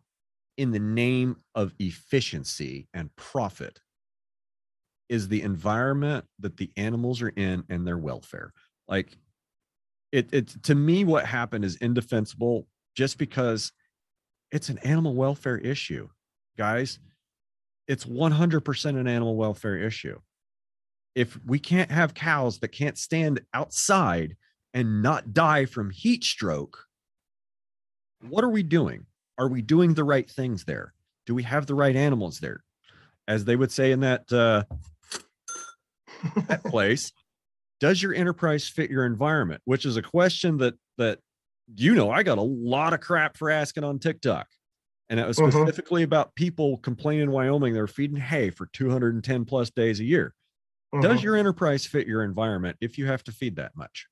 in the name of efficiency and profit is the environment that the animals are in and their welfare. Like it, it to me, what happened is indefensible just because it's an animal welfare issue, guys. It's 100% an animal welfare issue. If we can't have cows that can't stand outside and not die from heat stroke, what are we doing? Are we doing the right things there? Do we have the right animals there? As they would say in that uh, that [LAUGHS] place, does your enterprise fit your environment? Which is a question that that you know I got a lot of crap for asking on TikTok. And it was Mhm. specifically about people complaining in Wyoming they're feeding hay for 210 plus days a year. Does mhm. your enterprise fit your environment if you have to feed that much?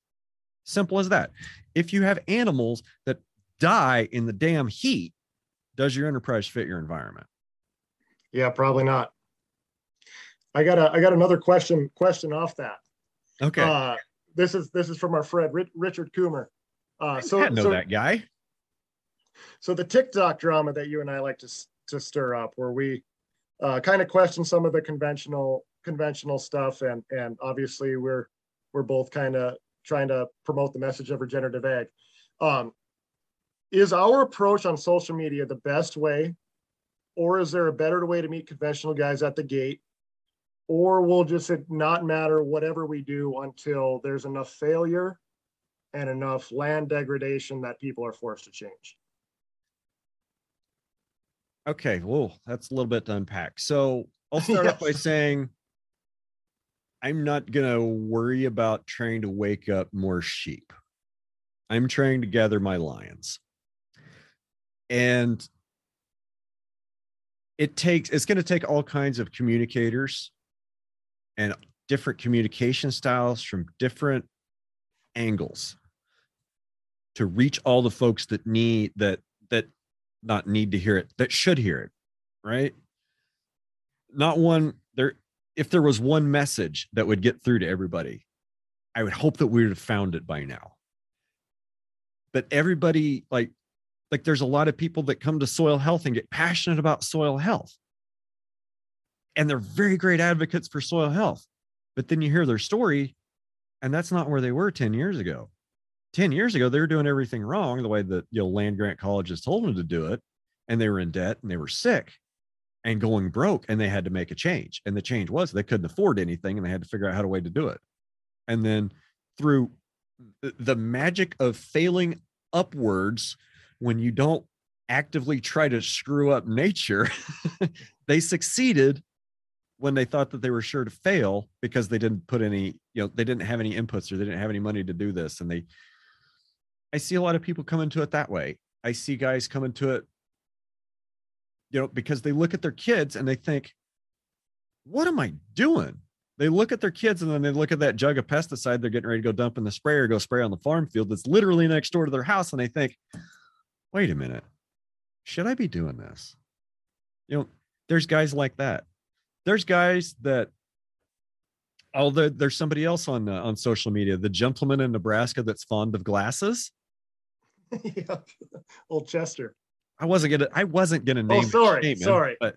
Simple as that. If you have animals that die in the damn heat, does your enterprise fit your environment? Yeah, probably not. I got a I got another question question off that. Okay. Uh, this is this is from our friend Ri- Richard Coomer. Uh, so, so I know so, that guy. so the TikTok drama that you and I like to to stir up, where we uh, kind of question some of the conventional conventional stuff, and and obviously we're we're both kind of trying to promote the message of regenerative ag. Um, is our approach on social media the best way, or is there a better way to meet conventional guys at the gate? Or will just it not matter whatever we do until there's enough failure and enough land degradation that people are forced to change? Okay. Whoa, that's a little bit to unpack. So I'll [LAUGHS] start off by saying I'm not going to worry about trying to wake up more sheep. I'm trying to gather my lions. And it takes, it's going to take all kinds of communicators and different communication styles from different angles to reach all the folks that need that, that not need to hear it, that should hear it. Right. Not one there. If there was one message that would get through to everybody, I would hope that we would have found it by now. But everybody, like, like there's a lot of people that come to soil health and get passionate about soil health. And they're very great advocates for soil health. But then you hear their story, and that's not where they were 10 years ago. 10 years ago, they were doing everything wrong the way that you know land grant colleges told them to do it. And they were in debt and they were sick and going broke and they had to make a change. And the change was they couldn't afford anything and they had to figure out how to way to do it. And then through the- magic of failing upwards when you don't actively try to screw up nature, [LAUGHS] they succeeded when they thought that they were sure to fail because they didn't put any, you know, they didn't have any inputs or they didn't have any money to do this. And they, I see a lot of people come into it that way. I see guys come into it, you know, because they look at their kids and they think, what am I doing? They look at their kids and then they look at that jug of pesticide they're getting ready to go dump in the sprayer, go spray on the farm field that's literally next door to their house. And they think, wait a minute, should I be doing this? You know, there's guys like that. There's guys that there, there's somebody else on uh, on social media. The gentleman in Nebraska that's fond of glasses. [LAUGHS] yeah, old Chester. I wasn't gonna. I wasn't gonna name. Oh, name. sorry, name him, sorry. but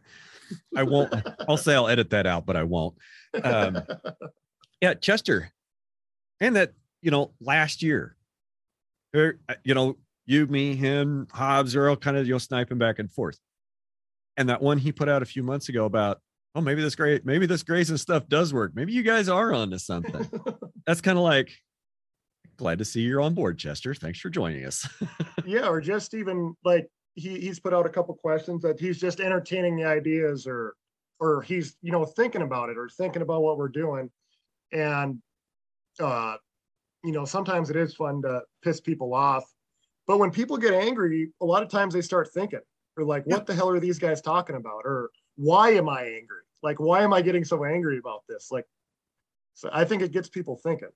I won't. I'll say I'll edit that out, but I won't. Um, [LAUGHS] yeah, Chester, and that you know last year, er, uh, you know you, me, him, Hobbs are all kind of you know sniping back and forth, and that one he put out a few months ago about oh maybe this great maybe this grazing stuff does work. Maybe you guys are onto something. [LAUGHS] That's kind of like glad to see you're on board, Chester. Thanks for joining us. [LAUGHS] yeah, or just even like he he's put out a couple questions that he's just entertaining the ideas or or he's you know thinking about it or thinking about what we're doing. And uh you know sometimes it is fun to piss people off but when people get angry a lot of times they start thinking or like what the hell are these guys talking about? or why am i angry? Like why am i getting so angry about this? Like so i think it gets people thinking.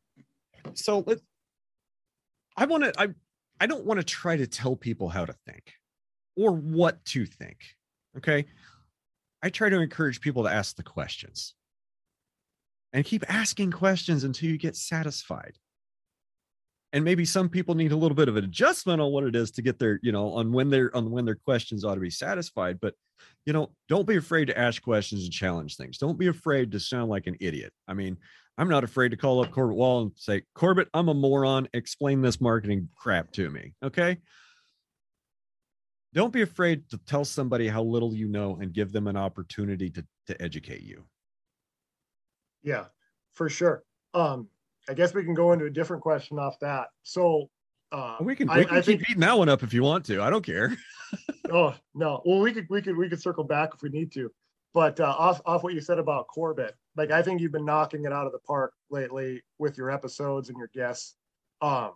So let I want to I I don't want to try to tell people how to think or what to think. Okay? I try to encourage people to ask the questions. And keep asking questions until you get satisfied. And maybe some people need a little bit of an adjustment on what it is to get their, you know, on when their on when their questions ought to be satisfied, but you know, don't be afraid to ask questions and challenge things. Don't be afraid to sound like an idiot. I mean, I'm not afraid to call up Corbitt Wall and say, Corbitt, I'm a moron. Explain this marketing crap to me. Okay. Don't be afraid to tell somebody how little you know and give them an opportunity to, to educate you. Yeah, for sure. Um, I guess we can go into a different question off that. So uh, We can, I- can I keep think- beating that one up if you want to. I don't care. [LAUGHS] oh no, well we could we could we could circle back if we need to. But uh, off off what you said about Corbitt, like I think you've been knocking it out of the park lately with your episodes and your guests. Um,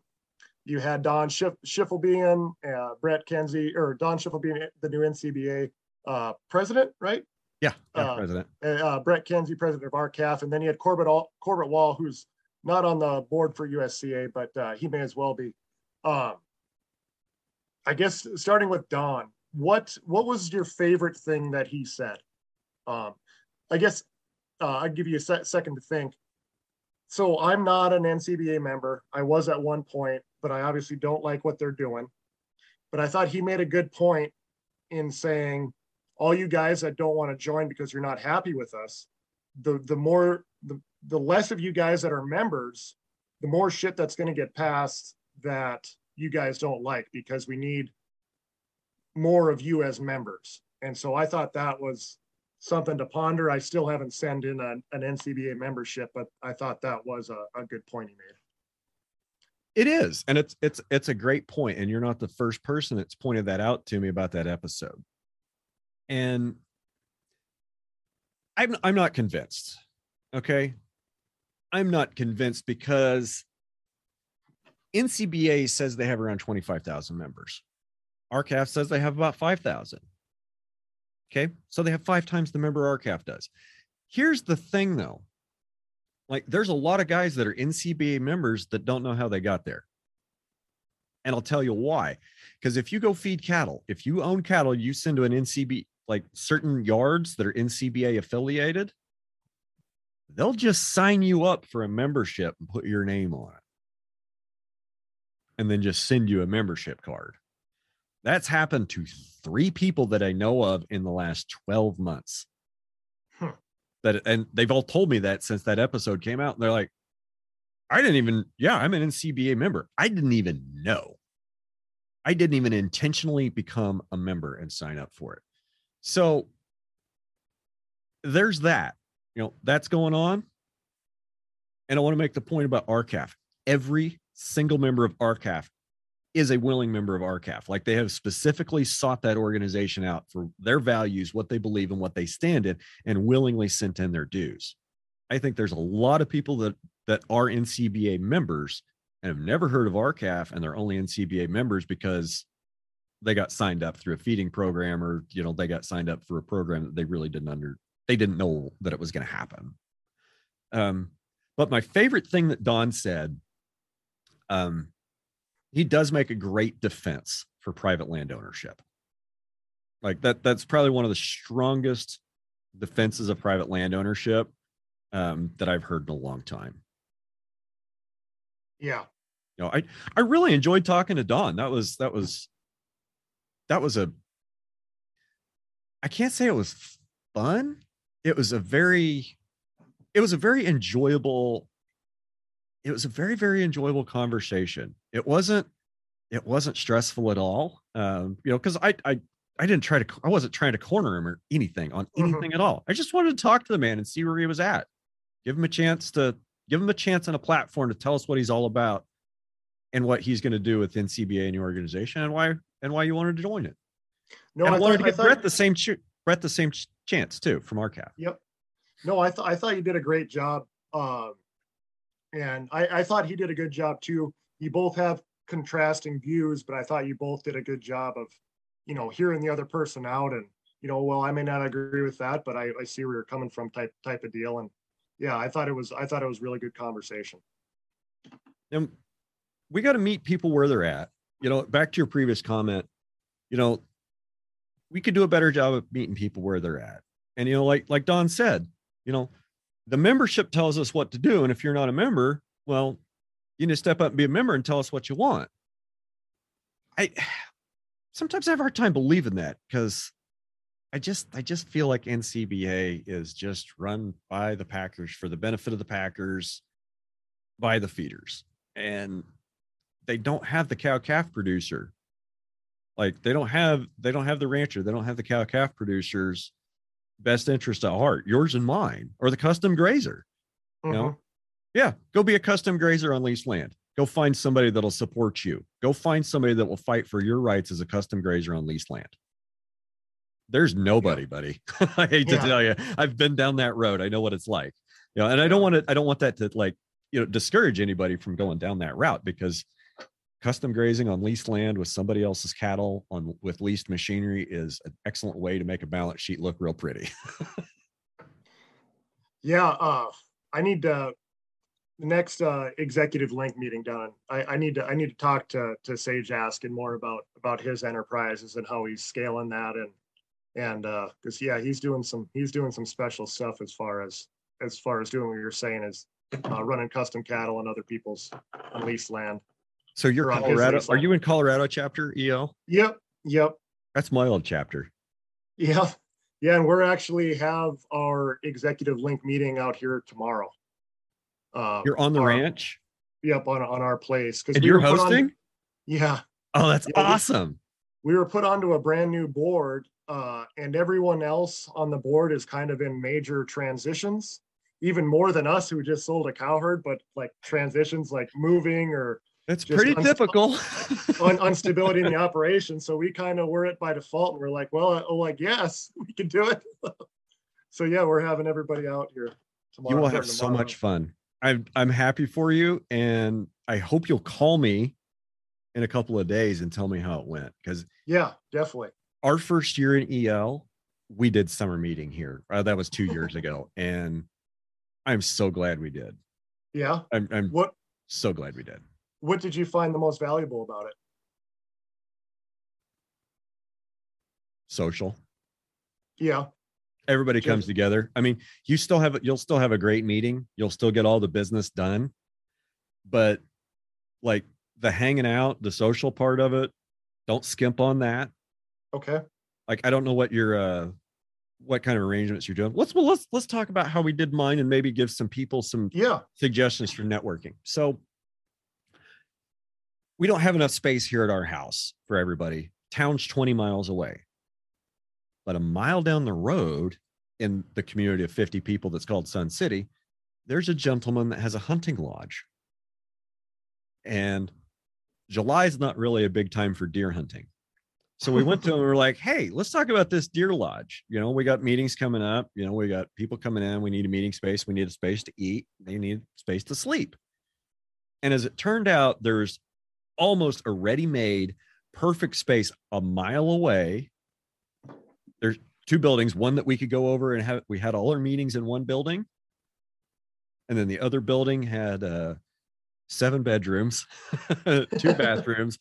you had Don Schiff, Schiefelbein, uh, Brett Kenzy, or Don Schiefelbein, the new NCBA uh, president, right? Yeah, yeah, Uh, President. uh, Brett Kenzy, president of R-CALF, and then you had Corbitt All, Corbitt Wall, who's not on the board for USCA, but uh, he may as well be. Um, I guess starting with Don, what what was your favorite thing that he said? Um, I guess uh, I'll give you a se- second to think. So I'm not an NCBA member. I was at one point, but I obviously don't like what they're doing. But I thought he made a good point in saying all you guys that don't want to join because you're not happy with us, the the more the the less of you guys that are members, the more shit that's going to get passed that you guys don't like because we need more of you as members. And so I thought that was something to ponder. I still haven't sent in an, an NCBA membership, but I thought that was a, a good point he made. It is, and it's it's it's a great point, and you're not the first person that's pointed that out to me about that episode. And I'm I'm not convinced. Okay, I'm not convinced because NCBA says they have around twenty five thousand members. R-CALF says they have about five thousand. Okay, so they have five times the member R-CALF does. Here's the thing, though like there's a lot of guys that are NCBA members that don't know how they got there. And I'll tell you why. Because if you go feed cattle, if you own cattle, you send to an NCB, like certain yards that are NCBA affiliated, they'll just sign you up for a membership and put your name on it. And then just send you a membership card. That's happened to three people that I know of in the last 12 months that and they've all told me that since that episode came out and they're like i didn't even yeah i'm an ncba member. I didn't even know. I didn't even intentionally become a member and sign up for it. So there's that. You know that's going on. And i want to make the point about R-CALF every single member of R-CALF is a willing member of R-CALF. Like they have specifically sought that organization out for their values, what they believe and what they stand in, and willingly sent in their dues. I think there's a lot of people that that are NCBA members and have never heard of R-CALF, and they're only NCBA members because they got signed up through a feeding program, or you know they got signed up for a program that they really didn't under they didn't know that it was going to happen. Um, but my favorite thing that Don said, um, he does make a great defense for private land ownership. Like that, that's probably one of the strongest defenses of private land ownership um, that I've heard in a long time. Yeah. You know, I I really enjoyed talking to Don. That was that was that was a I can't say it was fun. It was a very it was a very enjoyable it was a very very enjoyable conversation. It wasn't it wasn't stressful at all. Um, you know, because I I I didn't try to I wasn't trying to corner him or anything on Mhm. anything at all. I just wanted to talk to the man and see where he was at. Give him a chance to give him a chance and a platform to tell us what he's all about and what he's going to do with NCBA and the organization and why and why you wanted to join it. No, and I, I, wanted thought, to give thought, Brett the same ch- Brett the same ch- chance too from R-CALF. Yep. No, I thought I thought you did a great job. Um, and I, I thought he did a good job too. You both have contrasting views, but I thought you both did a good job of, you know, hearing the other person out and, you know, well, I may not agree with that, but I, I see where you're coming from type type of deal. And yeah, I thought it was I thought it was really good conversation. And we got to meet people where they're at. You know, back to your previous comment, you know, we could do a better job of meeting people where they're at. And you know, like like Don said, you know, the membership tells us what to do. And if you're not a member, well, you need to step up and be a member and tell us what you want. I [SIGHS] sometimes I have a hard time believing that because I just I just feel like NCBA is just run by the Packers for the benefit of the Packers by the feeders. And they don't have the cow calf producer. Like they don't have they don't have the rancher, they don't have the cow calf producers best interest at heart, yours and mine, or the custom grazer. You know, Mhm. yeah, go be a custom grazer on leased land. Go find somebody that'll support you. Go find somebody that will fight for your rights as a custom grazer on leased land. There's nobody, buddy. [LAUGHS] I hate to tell you. I've been down that road. I know what it's like. You know, and I don't want to, I don't want that to like, you know, discourage anybody from going down that route because custom grazing on leased land with somebody else's cattle on with leased machinery is an excellent way to make a balance sheet look real pretty. [LAUGHS] Yeah, uh, I need to, the next, uh, executive link meeting done. I, I need to, I need to talk to, to Sage Askin more about, about his enterprises and how he's scaling that and, and, uh, cause yeah, he's doing some, he's doing some special stuff as far as, as far as doing what you're saying is, uh, running custom cattle on other people's leased land. So you're Or Colorado. Are you in Colorado chapter EL? Yep, yep, That's my old chapter. yeah, yeah, and we're actually have our executive link meeting out here tomorrow. Uh, You're on the our- ranch Yep, on, on our place. and we you're put on- hosting. Yeah, Oh, that's Yeah, we- awesome. we were put onto a brand new board, uh, and everyone else on the board is kind of in major transitions. Even more than us who just sold a cow herd, but like transitions like moving or That's just pretty typical. [LAUGHS] on instability [LAUGHS] in the operation. So we kind of were it by default. And we're like, well, oh, like, yes, [LAUGHS] we can do it. so yeah, we're having everybody out here tomorrow. you will have so much fun. I'm I'm happy for you, and I hope you'll call me in a couple of days and tell me how it went. Because Yeah, definitely. our first year in EL, we did summer meeting here. Uh, that was two years ago, and I'm so glad we did. Yeah. I'm I'm What so glad we did. What did you find the most valuable about it? Social. Yeah. everybody comes together. I mean, you still have you'll still have a great meeting. You'll still get all the business done. But like the hanging out, the social part of it, don't skimp on that. Okay. Like I don't know what your uh what kind of arrangements you're doing. Let's well let's let's talk about how we did mine and maybe give some people some Yeah. suggestions for networking. So we don't have enough space here at our house for everybody. Town's 20 miles away. But a mile down the road in the community of 50 people that's called Sun City, there's a gentleman that has a hunting lodge. And July is not really a big time for deer hunting. So we went to him and we're like, hey, let's talk about this deer lodge. You know, we got meetings coming up. You know, we got people coming in. We need a meeting space. We need a space to eat. They need space to sleep. And as it turned out, there's almost a ready made perfect space a mile away. There's two buildings, one that we could go over and have, we had all our meetings in one building. And then the other building had uh, seven bedrooms, [LAUGHS] two [LAUGHS] bathrooms,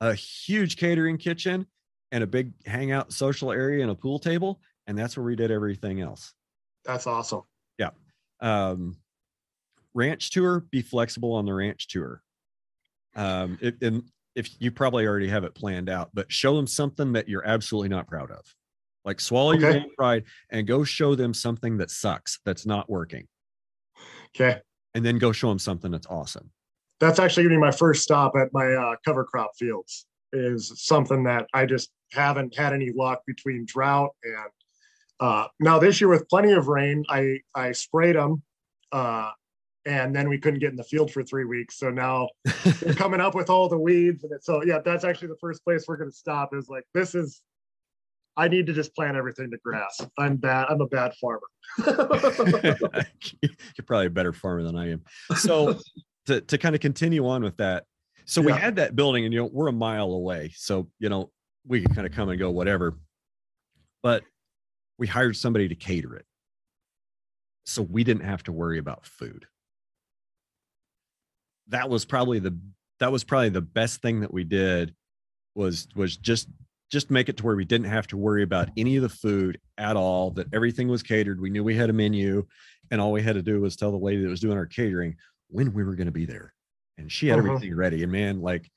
a huge catering kitchen, and a big hangout social area and a pool table. And that's where we did everything else. That's awesome. Yeah. Um, ranch tour, be flexible on the ranch tour. Um, it, and if you probably already have it planned out, but show them something that you're absolutely not proud of. Like swallow your Okay. damn pride and go show them something that sucks, that's not working, Okay. and then go show them something that's awesome. That's actually gonna be my first stop at my uh, cover crop fields is something that I just haven't had any luck between drought and uh, now this year with plenty of rain, I, I sprayed them. Uh, and then we couldn't get in the field for three weeks. So now [LAUGHS] they're coming up with all the weeds and it, so yeah, that's actually the first place we're gonna stop is like, this is, I need to just plant everything to grass. I'm bad. I'm a bad farmer. [LAUGHS] You're probably a better farmer than I am. So [LAUGHS] to, to kind of continue on with that. So we Yeah. had that building and you know, we're a mile away. So, you know, we could kind of come and go, whatever. But we hired somebody to cater it. So we didn't have to worry about food. That was probably the that was probably the best thing that we did was was just just make it to where we didn't have to worry about any of the food at all that everything was catered. We knew we had a menu and all we had to do was tell the lady that was doing our catering when we were going to be there. And she had Mhm. everything ready and man like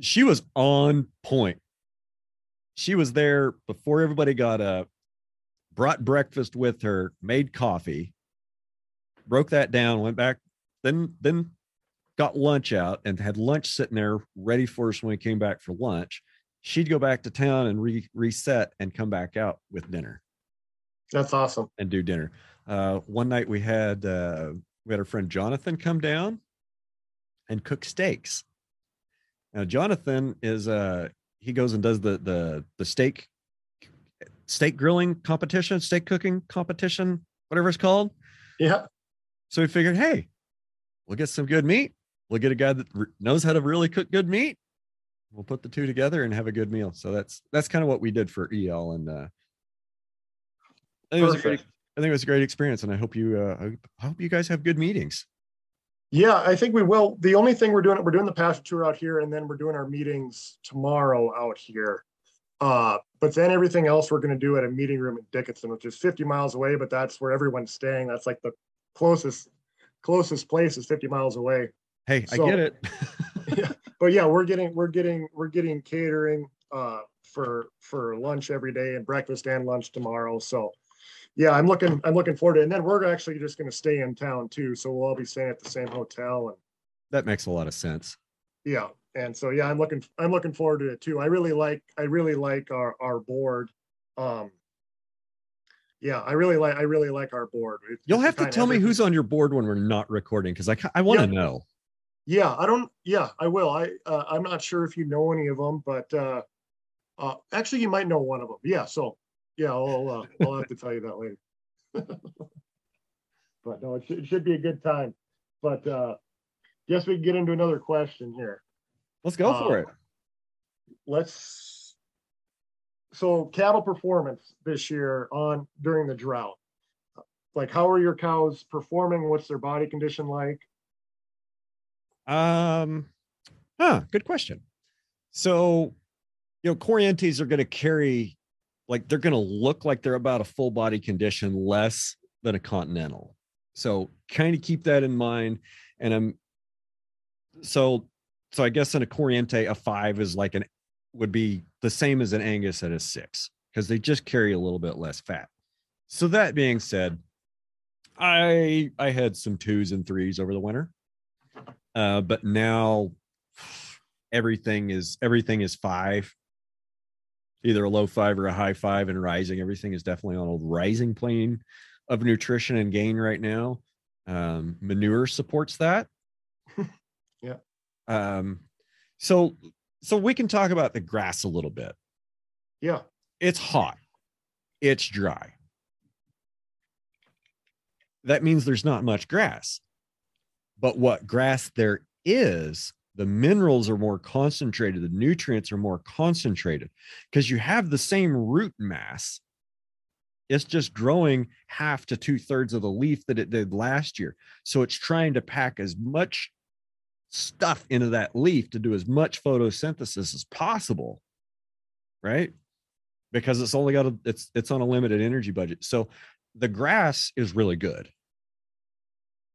she was on point. She was there before everybody got up brought breakfast with her made coffee broke that down went back then then got lunch out and had lunch sitting there ready for us when we came back for lunch she'd go back to town and re- reset and come back out with dinner That's awesome. and do dinner. Uh, one night we had uh, we had our friend Jonathan come down and cook steaks. Now Jonathan is uh he goes and does the the the steak steak grilling competition, steak cooking competition, whatever it's called. Yeah. So we figured, hey, we'll get some good meat. We'll get a guy that knows how to really cook good meat. We'll put the two together and have a good meal. So that's that's kind of what we did for EL, and uh, I think it was a great. I think it was a great experience, and I hope you. Uh, I hope- you guys have good meetings. Yeah, I think we will. The only thing we're doing, we're doing the pasture tour out here and then we're doing our meetings tomorrow out here. Uh, but then everything else we're gonna do at a meeting room in Dickinson, which is fifty miles away, but that's where everyone's staying. That's like the closest, closest place is fifty miles away. Hey, I get it. [LAUGHS] [LAUGHS] But yeah, we're getting, we're getting, we're getting catering uh for, for lunch every day and breakfast and lunch tomorrow. So yeah, I'm looking, I'm looking forward to it. And then we're actually just gonna stay in town too. So we'll all be staying at the same hotel and that makes a lot of sense. Yeah, and so yeah, I'm looking I'm looking forward to it too. I really like I really like our our board. Um yeah, I really like I really like our board. It- You'll have to tell me who's on your board when we're not recording because I I want to Yeah. know. Yeah, I don't yeah, I will. I uh, I'm not sure if you know any of them, but uh uh actually you might know one of them. Yeah, so yeah, I'll uh, I'll have to tell you that later. [LAUGHS] but no, it should, it should be a good time. But uh guess we can get into another question here. Let's go for Uh, it. let's so cattle performance this year on during the drought like how are your cows performing what's their body condition like Um, huh, good question. So, you know, Corrientes are going to carry, like, they're going to look like they're about a full body condition less than a continental. So, kind of keep that in mind. And I'm, so, so I guess in a Corriente, a five is like an, would be the same as an Angus at a six because they just carry a little bit less fat. So, that being said, I I had some twos and threes over the winter uh, but now everything is everything is five. Either a low five or a high five and rising. Everything is definitely on a rising plane of nutrition and gain right now. Um, manure supports that. [LAUGHS] Yeah. um, so so we can talk about the grass a little bit. Yeah. It's hot. It's dry. That means there's not much grass but what grass there is the minerals are more concentrated the nutrients are more concentrated because you have the same root mass. It's just growing half to two thirds of the leaf that it did last year. So it's trying to pack as much stuff into that leaf to do as much photosynthesis as possible right? Because it's only got a it's it's on a limited energy budget. So the grass is really good.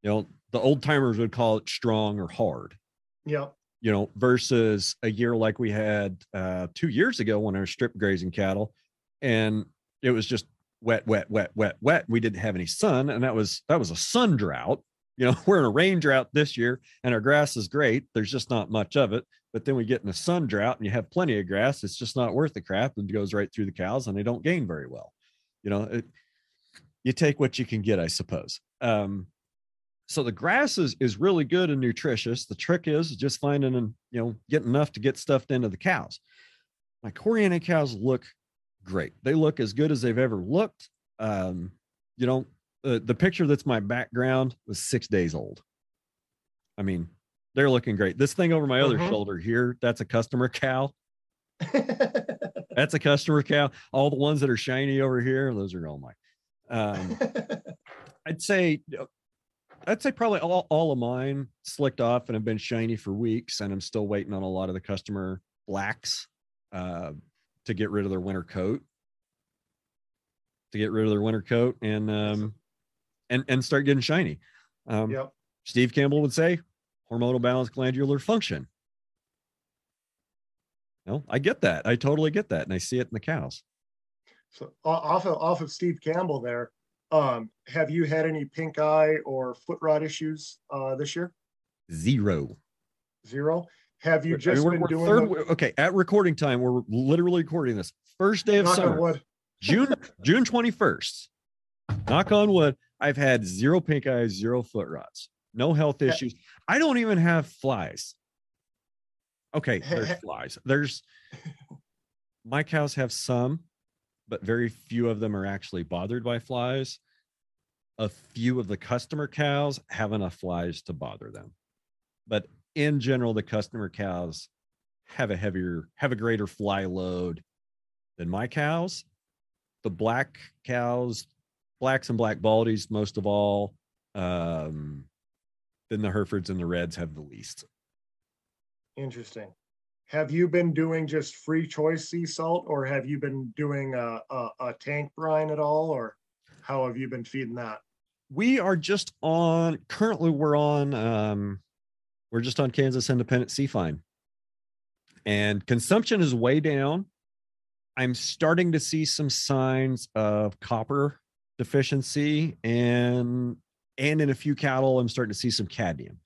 You know, the old timers would call it strong or hard. Yeah. You know, versus a year like we had uh, two years ago when I was strip grazing cattle, and it was just wet, wet, wet, wet, wet. We didn't have any sun, and that was that was a sun drought. You know, [LAUGHS] we're in a rain drought this year, and our grass is great. There's just not much of it. But then we get in a sun drought, and you have plenty of grass. It's just not worth the crap, and it goes right through the cows, and they don't gain very well. You know, it, you take what you can get, I suppose. Um, so the grass is is really good and nutritious. The trick is just finding and you know getting enough to get stuffed into the cows. My Corriente cows look great. They look as good as they've ever looked. Um, you know, the, the picture that's my background was six days old. I mean, they're looking great. This thing over my other Mhm. shoulder here, that's a customer cow. [LAUGHS] That's a customer cow. All the ones that are shiny over here, those are all mine. Um, [LAUGHS] I'd say, uh, I'd say probably all, all of mine slicked off and have been shiny for weeks, and I'm still waiting on a lot of the customer blacks uh, to get rid of their winter coat, to get rid of their winter coat and um, and and start getting shiny. Um, yep. Steve Campbell would say hormonal balance glandular function. No, I get that. I totally get that. And I see it in the cows. So off of off of Steve Campbell there, um, have you had any pink eye or foot rot issues uh, this year? Zero. Zero. Have you I mean, just we're- been we're doing third- the, okay, at recording time, we're literally recording this first day of knock on summer, wood? June, June 21st. Knock on wood. I've had zero pink eyes, zero foot rots, no health issues. I don't even have flies. Okay, there's flies. There's [LAUGHS] my cows have some, but very few of them are actually bothered by flies. A few of the customer cows have enough flies to bother them. But in general, the customer cows have a heavier, have a greater fly load than my cows. The black cows, blacks and black baldies, most of all, um, then the Herefords and the Reds have the least. Interesting. Have you been doing just free choice sea salt, or have you been doing a, a, a tank brine at all, or how have you been feeding that? we are just on currently we're on um we're just on kansas independent sea fine. And consumption is way down. I'm starting to see some signs of copper deficiency and and in a few cattle i'm starting to see some cadmium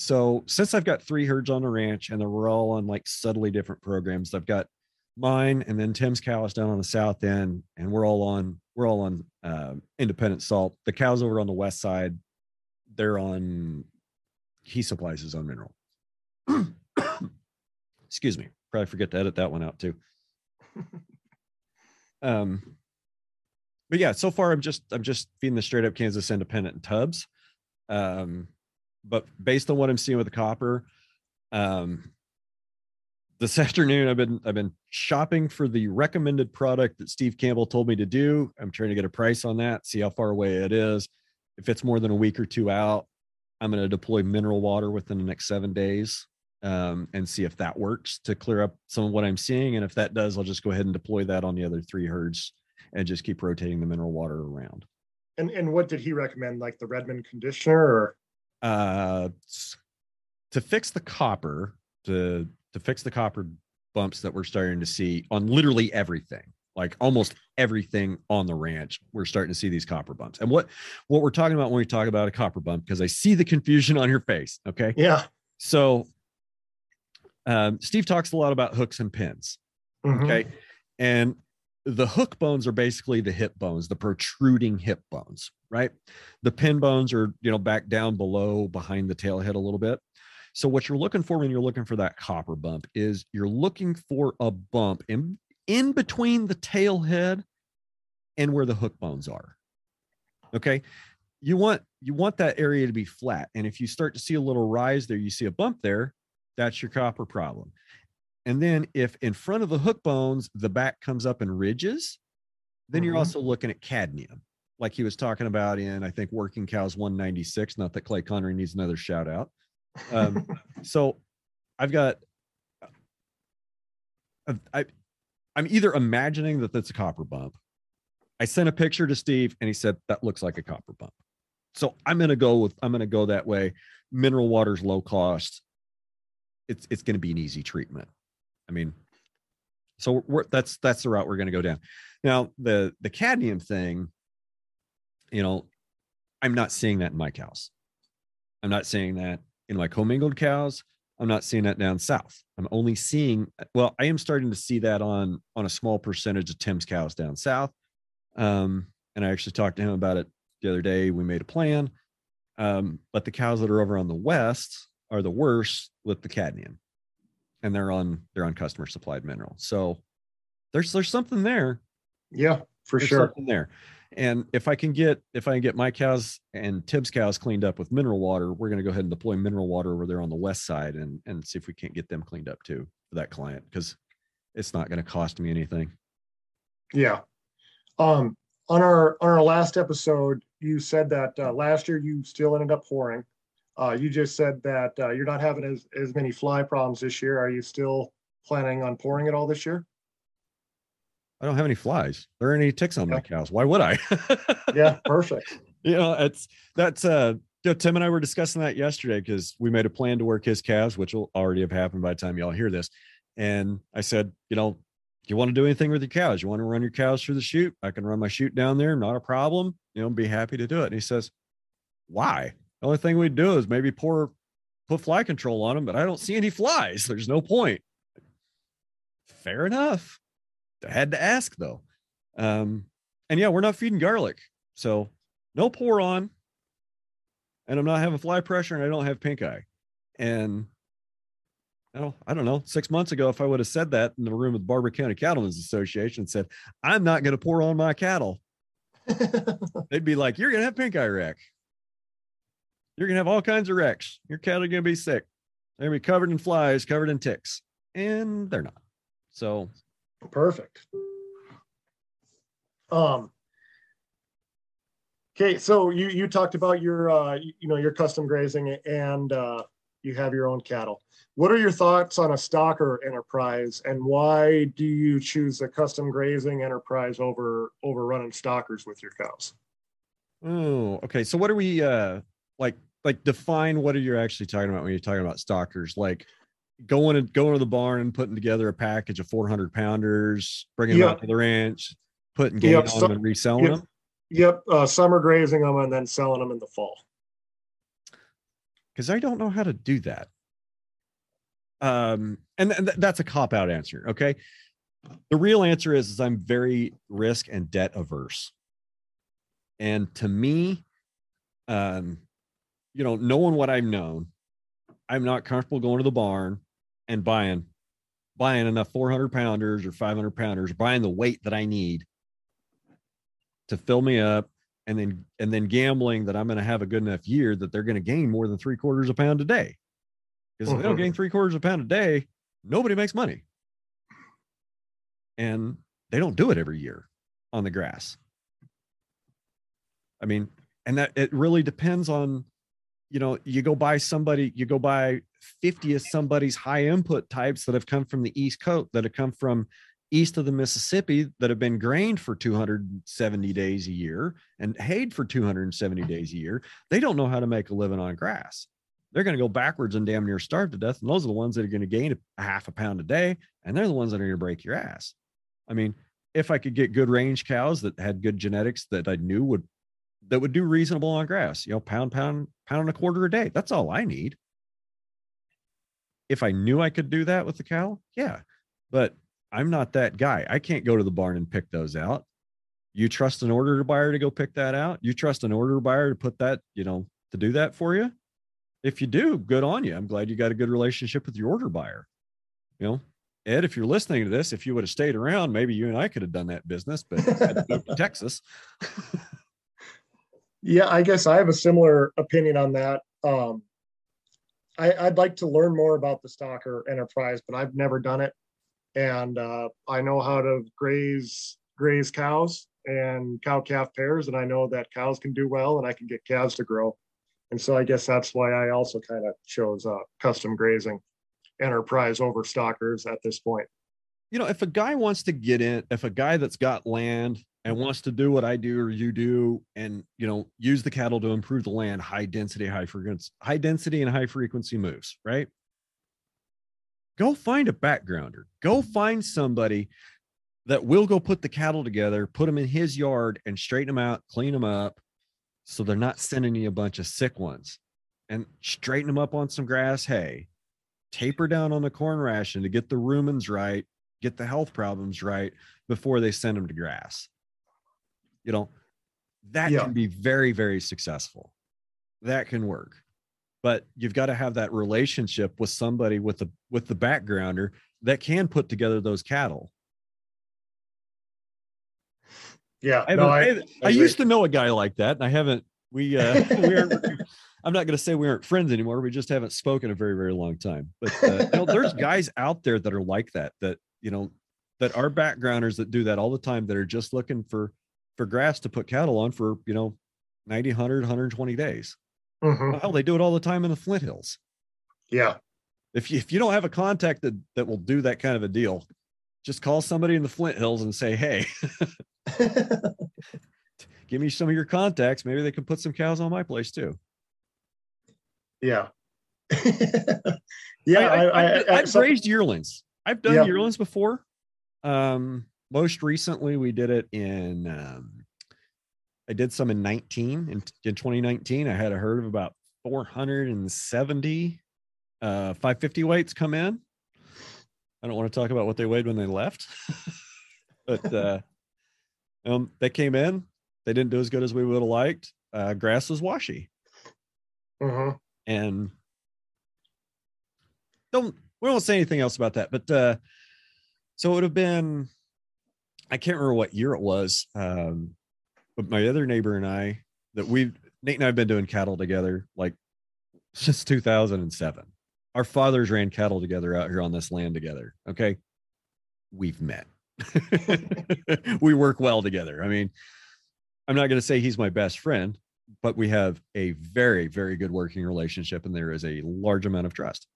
so since i've got three herds on the ranch and they're we're all on like subtly different programs i've got mine and then tim's cows down on the south end and we're all on we're all on uh, independent salt. The cows over on the west side they're on he supplies his own mineral. [COUGHS] Excuse me. Probably forget to edit that one out too. [LAUGHS] Um but yeah so far i'm just i'm just feeding the straight up kansas independent in tubs. Um but based on what i'm seeing with the copper um this [LAUGHS] afternoon i've been i've been shopping for the recommended product that steve campbell told me to do. I'm trying to get a price on that see how far away it is. If it's more than a week or two out i'm going to deploy mineral water within the next seven days um, and see if that works to clear up some of what i'm seeing. And if that does i'll just go ahead and deploy that on the other three herds and just keep rotating the mineral water around. And and what did he recommend? Like the Redmond conditioner, or uh to fix the copper to to fix the copper bumps that we're starting to see on literally everything like almost everything on the ranch we're starting to see these copper bumps. And what what we're talking about when we talk about a copper bump because i see the confusion on your face okay? Yeah, so um, steve talks a lot about hooks and pins mhm, okay? And the hook bones are basically the hip bones the protruding hip bones right? The pin bones are you know back down below behind the tail head a little bit. So what you're looking for when you're looking for that copper bump is you're looking for a bump in in between the tail head and where the hook bones are okay? You want you want that area to be flat and if you start to see a little rise there you see a bump there that's your copper problem. And then if in front of the hook bones, the back comes up in ridges, then you're Mhm. also looking at cadmium, like he was talking about in, I think, Working Cows 196. Not that Clay Conry needs another shout out. Um, [LAUGHS] so I've got, I've- I, I'm either imagining that that's a copper bump. I sent a picture to Steve and he said, that looks like a copper bump. so I'm gonna go with I'm gonna go that way. Mineral water's low cost. It's it's gonna be an easy treatment. I mean, so we're that's that's the route we're gonna go down. Now the the cadmium thing, you know, I'm not seeing that in my cows. I'm not seeing that in my commingled cows. I'm not seeing that down south. I'm only seeing well, I am starting to see that on on a small percentage of Tim's cows down south. Um, and I actually talked to him about it the other day. We made a plan. Um, but the cows that are over on the west are the worst with the cadmium. And they're on they're on customer supplied mineral. So there's there's something there. Yeah, for There's sure. something there. And if I can get if I can get my cows and Tim's cows cleaned up with mineral water, we're going to go ahead and deploy mineral water over there on the west side and and see if we can't get them cleaned up too for that client because it's not going to cost me anything. Yeah. Um, on our on our last episode, you said that uh, last year you still ended up pouring. Uh, you just said that uh, you're not having as as many fly problems this year. Are you still planning on pouring it all this year? I don't have any flies. There aren't any ticks on my cows. Why would I? [LAUGHS] Yeah, perfect. you know, it's that's uh you know, Tim and I were discussing that yesterday because we made a plan to work his calves, which will already have happened by the time y'all hear this. And I said, you know, you want to do anything with your cows? You want to run your cows through the chute? I can run my chute down there, not a problem. You know, be happy to do it. And he says, Why? The only thing we'd do is maybe pour put fly control on them, but I don't see any flies. There's no point. Fair enough. I had to ask though. Um, and yeah, we're not feeding garlic. So no pour on. And I'm not having fly pressure and I don't have pink eye. And I don't, I don't know, six months ago, if I would have said that in the room with Barber County Cattlemen's Association and said, I'm not going to pour on my cattle, [LAUGHS] they'd be like, You're going to have pink eye wreck. You're going to have all kinds of wrecks. Your cattle are going to be sick. They're going to be covered in flies, covered in ticks. And they're not. So Perfect. Um. Okay, so you you talked about your uh you, know your custom grazing and uh you have your own cattle. What are your thoughts on a stocker enterprise and why do you choose a custom grazing enterprise over over running stockers with your cows? Oh, okay. So what are we uh like like define what are you actually talking about when you're talking about stockers? Like going and going to the barn and putting together a package of 400 pounders, bringing them Yeah. out to the ranch, putting Yep, on so- them and reselling yep. them. Yep, uh, summer grazing them and then selling them in the fall. Because I don't know how to do that. Um, and, and th- that's a cop out answer. Okay. The real answer is, is I'm very risk and debt averse. And to me, um, you know, knowing what I've known, I'm not comfortable going to the barn and buying buying enough 400 pounders or 500 pounders, buying the weight that I need to fill me up, and then and then gambling that I'm going to have a good enough year that they're going to gain more than three quarters a pound a day. Because if they don't Mhm. gain three quarters a pound a day, nobody makes money, and they don't do it every year on the grass. I mean, and that it really depends on, you know, you go buy somebody, you go buy 50 of somebody's high input types that have come from the East Coast, that have come from east of the Mississippi, that have been grained for 270 days a year and hayed for 270 mm-hmm. days a year. They don't know how to make a living on grass. They're going to go backwards and damn near starve to death. And those are the ones that are going to gain a half a pound a day. And they're the ones that are going to break your ass. I mean, if I could get good range cows that had good genetics that I knew would that would do reasonable on grass, you know, pound, pound, pound and a quarter a day. That's all I need. If I knew I could do that with the cow, yeah. But I'm not that guy. I can't go to the barn and pick those out. You trust an order buyer to go pick that out? You trust an order buyer to put that, you know, to do that for you? If you do, good on you. I'm glad you got a good relationship with your order buyer. You know, Ed, if you're listening to this, if you would have stayed around, maybe you and I could have done that business, but you had to move to Texas. [LAUGHS] [LAUGHS] Yeah, I guess I have a similar opinion on that. Um, I, I'd like to learn more about the stocker enterprise, but I've never done it. And uh, I know how to graze graze cows and cow calf pairs, and I know that cows can do well, and I can get calves to grow. And so I guess that's why I also kind of chose uh, custom grazing enterprise over stockers at this point. you know, if a guy wants to get in, if a guy that's got land and mm-hmm. wants to do what I do or you do, and you know, use the cattle to improve the land, high density, high frequency, high density and high frequency moves, right? Go find a backgrounder. Go mm-hmm. find somebody that will go put the cattle together, put them in his yard and straighten them out, clean them up so they're not sending you a bunch of sick ones and straighten them up on some grass hay, taper down on the corn ration to get the rumens right, get the health problems right before they send them to grass. You know, that Yeah. can be very, very successful. That can work. But you've got to have that relationship with somebody with the with the backgrounder that can put together those cattle. Yeah. I, no, I, I, I used to know a guy like that, and I haven't. We uh, [LAUGHS] we aren't. I'm not going to say we aren't friends anymore. We just haven't spoken a very very long time. But uh, you know, there's [LAUGHS] guys out there that are like that. That you know, that are backgrounders that do that all the time. That are just looking for for grass to put cattle on for you know 90, 100, 120 days. Mhm. Hell, they do it all the time in the Flint Hills. Yeah. If you, if you don't have a contact that that will do that kind of a deal, just call somebody in the Flint Hills and say, "Hey, [LAUGHS] give me some of your contacts. Maybe they can put some cows on my place too." yeah. [LAUGHS] yeah. I, I, have raised yearlings. I've done Yeah. yearlings before. Um, most recently, we did it in. Um, I did some in 19 in, in 2019. I had a herd of about 470 uh 550 weights come in. I don't want to talk about what they weighed when they left, [LAUGHS] but uh, um, they came in. They didn't do as good as we would have liked. Uh, grass was washy Mhm. and don't we won't say anything else about that but uh so it would have been i can't remember what year it was um but my other neighbor and i that we've nate and i've been doing cattle together like since 2007 our fathers ran cattle together out here on this land together okay? We've met. [LAUGHS] We work well together. I mean i'm not going to say he's my best friend but we have a very very good working relationship and there is a large amount of trust.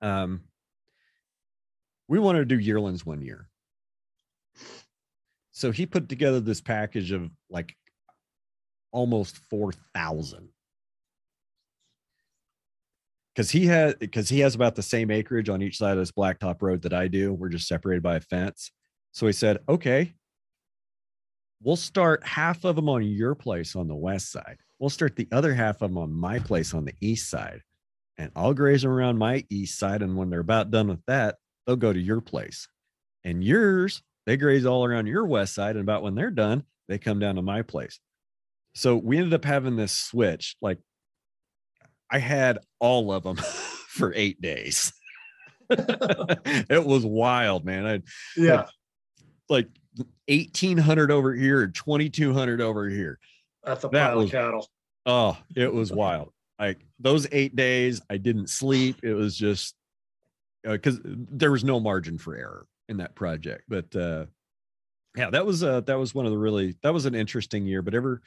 Um we wanted to do yearlings one year so he put together this package of like almost 4000 because he had because he has about the same acreage on each side of this blacktop road that i do we're just separated by a fence so he said okay we'll start half of them on your place on the west side. We'll start the other half of them on my place on the east side. And I'll graze them around my east side. And when they're about done with that, they'll go to your place. And yours, they graze all around your west side. And about when they're done, they come down to my place. So we ended up having this switch. Like I had all of them [LAUGHS] for eight days. [LAUGHS] it was wild, man. I Yeah. like 1800 over here and 2200 over here. That's a that pile was- of cattle. Oh, it was wild. Like those eight days, I didn't sleep. It was just uh, because there was no margin for error in that project. But uh yeah, that was uh that was one of the really that was an interesting year. But ever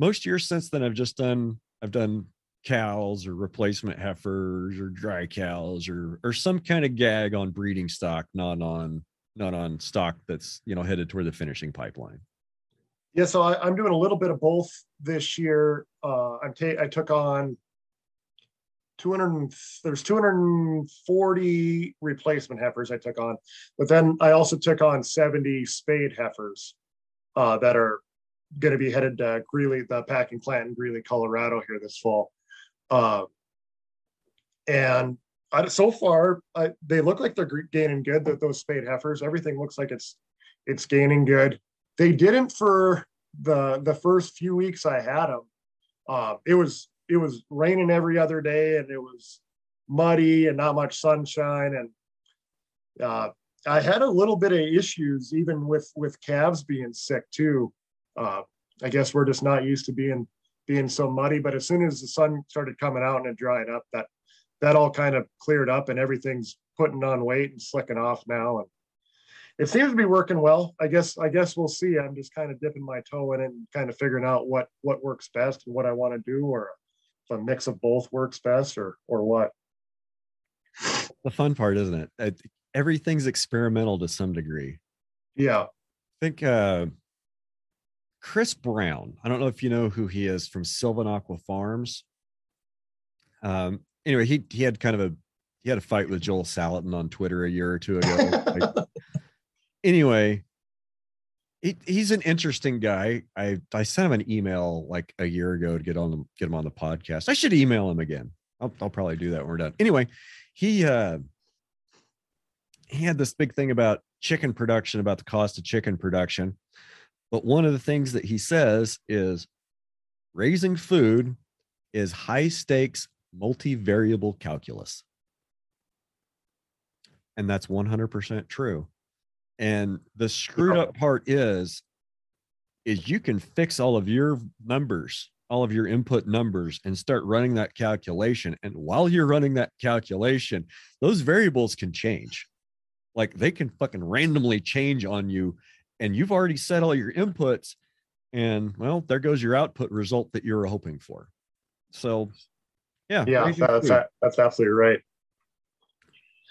most years since then, I've just done I've done cows or replacement heifers or dry cows or or some kind of gag on breeding stock, not on not on stock that's you know headed toward the finishing pipeline. Yeah, so I, I'm doing a little bit of both this year. Uh, I'm ta- I took on 200. There's 240 replacement heifers I took on, but then I also took on 70 spayed heifers uh, that are going to be headed to Greeley, the packing plant in Greeley, Colorado here this fall. Uh, and I, so far, I, they look like they're gaining good. That those spayed heifers, everything looks like it's it's gaining good they didn't for the the first few weeks I had them. Uh, it was it was raining every other day, and it was muddy and not much sunshine, and uh, I had a little bit of issues even with with calves being sick too. Uh, I guess we're just not used to being being so muddy. But as soon as the sun started coming out and it dried up, that that all kind of cleared up, and everything's putting on weight and slicking off now, and it seems to be working well. I guess I guess we'll see. I'm just kind of dipping my toe in it and kind of figuring out what what works best and what I want to do, or a mix of both works best, or or what. The fun part, isn't it? Everything's experimental to some degree. Yeah, I think uh Chris Brown. I don't know if you know who he is from Sylvanaqua Farms. Um, anyway, he he had kind of a he had a fight with Joel Salatin on Twitter a year or two ago. [LAUGHS] like, anyway, he, he's an interesting guy. I I sent him an email like a year ago to get on the, get him on the podcast. I should email him again. I'll, I'll probably do that when we're done. Anyway, he uh he had this big thing about chicken production, about the cost of chicken production. But one of the things that he says is raising food is high stakes multivariable calculus. And that's 100% true. And the screwed up part is is you can fix all of your numbers, all of your input numbers and start running that calculation and while you're running that calculation, those variables can change. Like they can fucking randomly change on you and you've already set all your inputs and well, there goes your output result that you're hoping for. So yeah, yeah, that's that's absolutely right.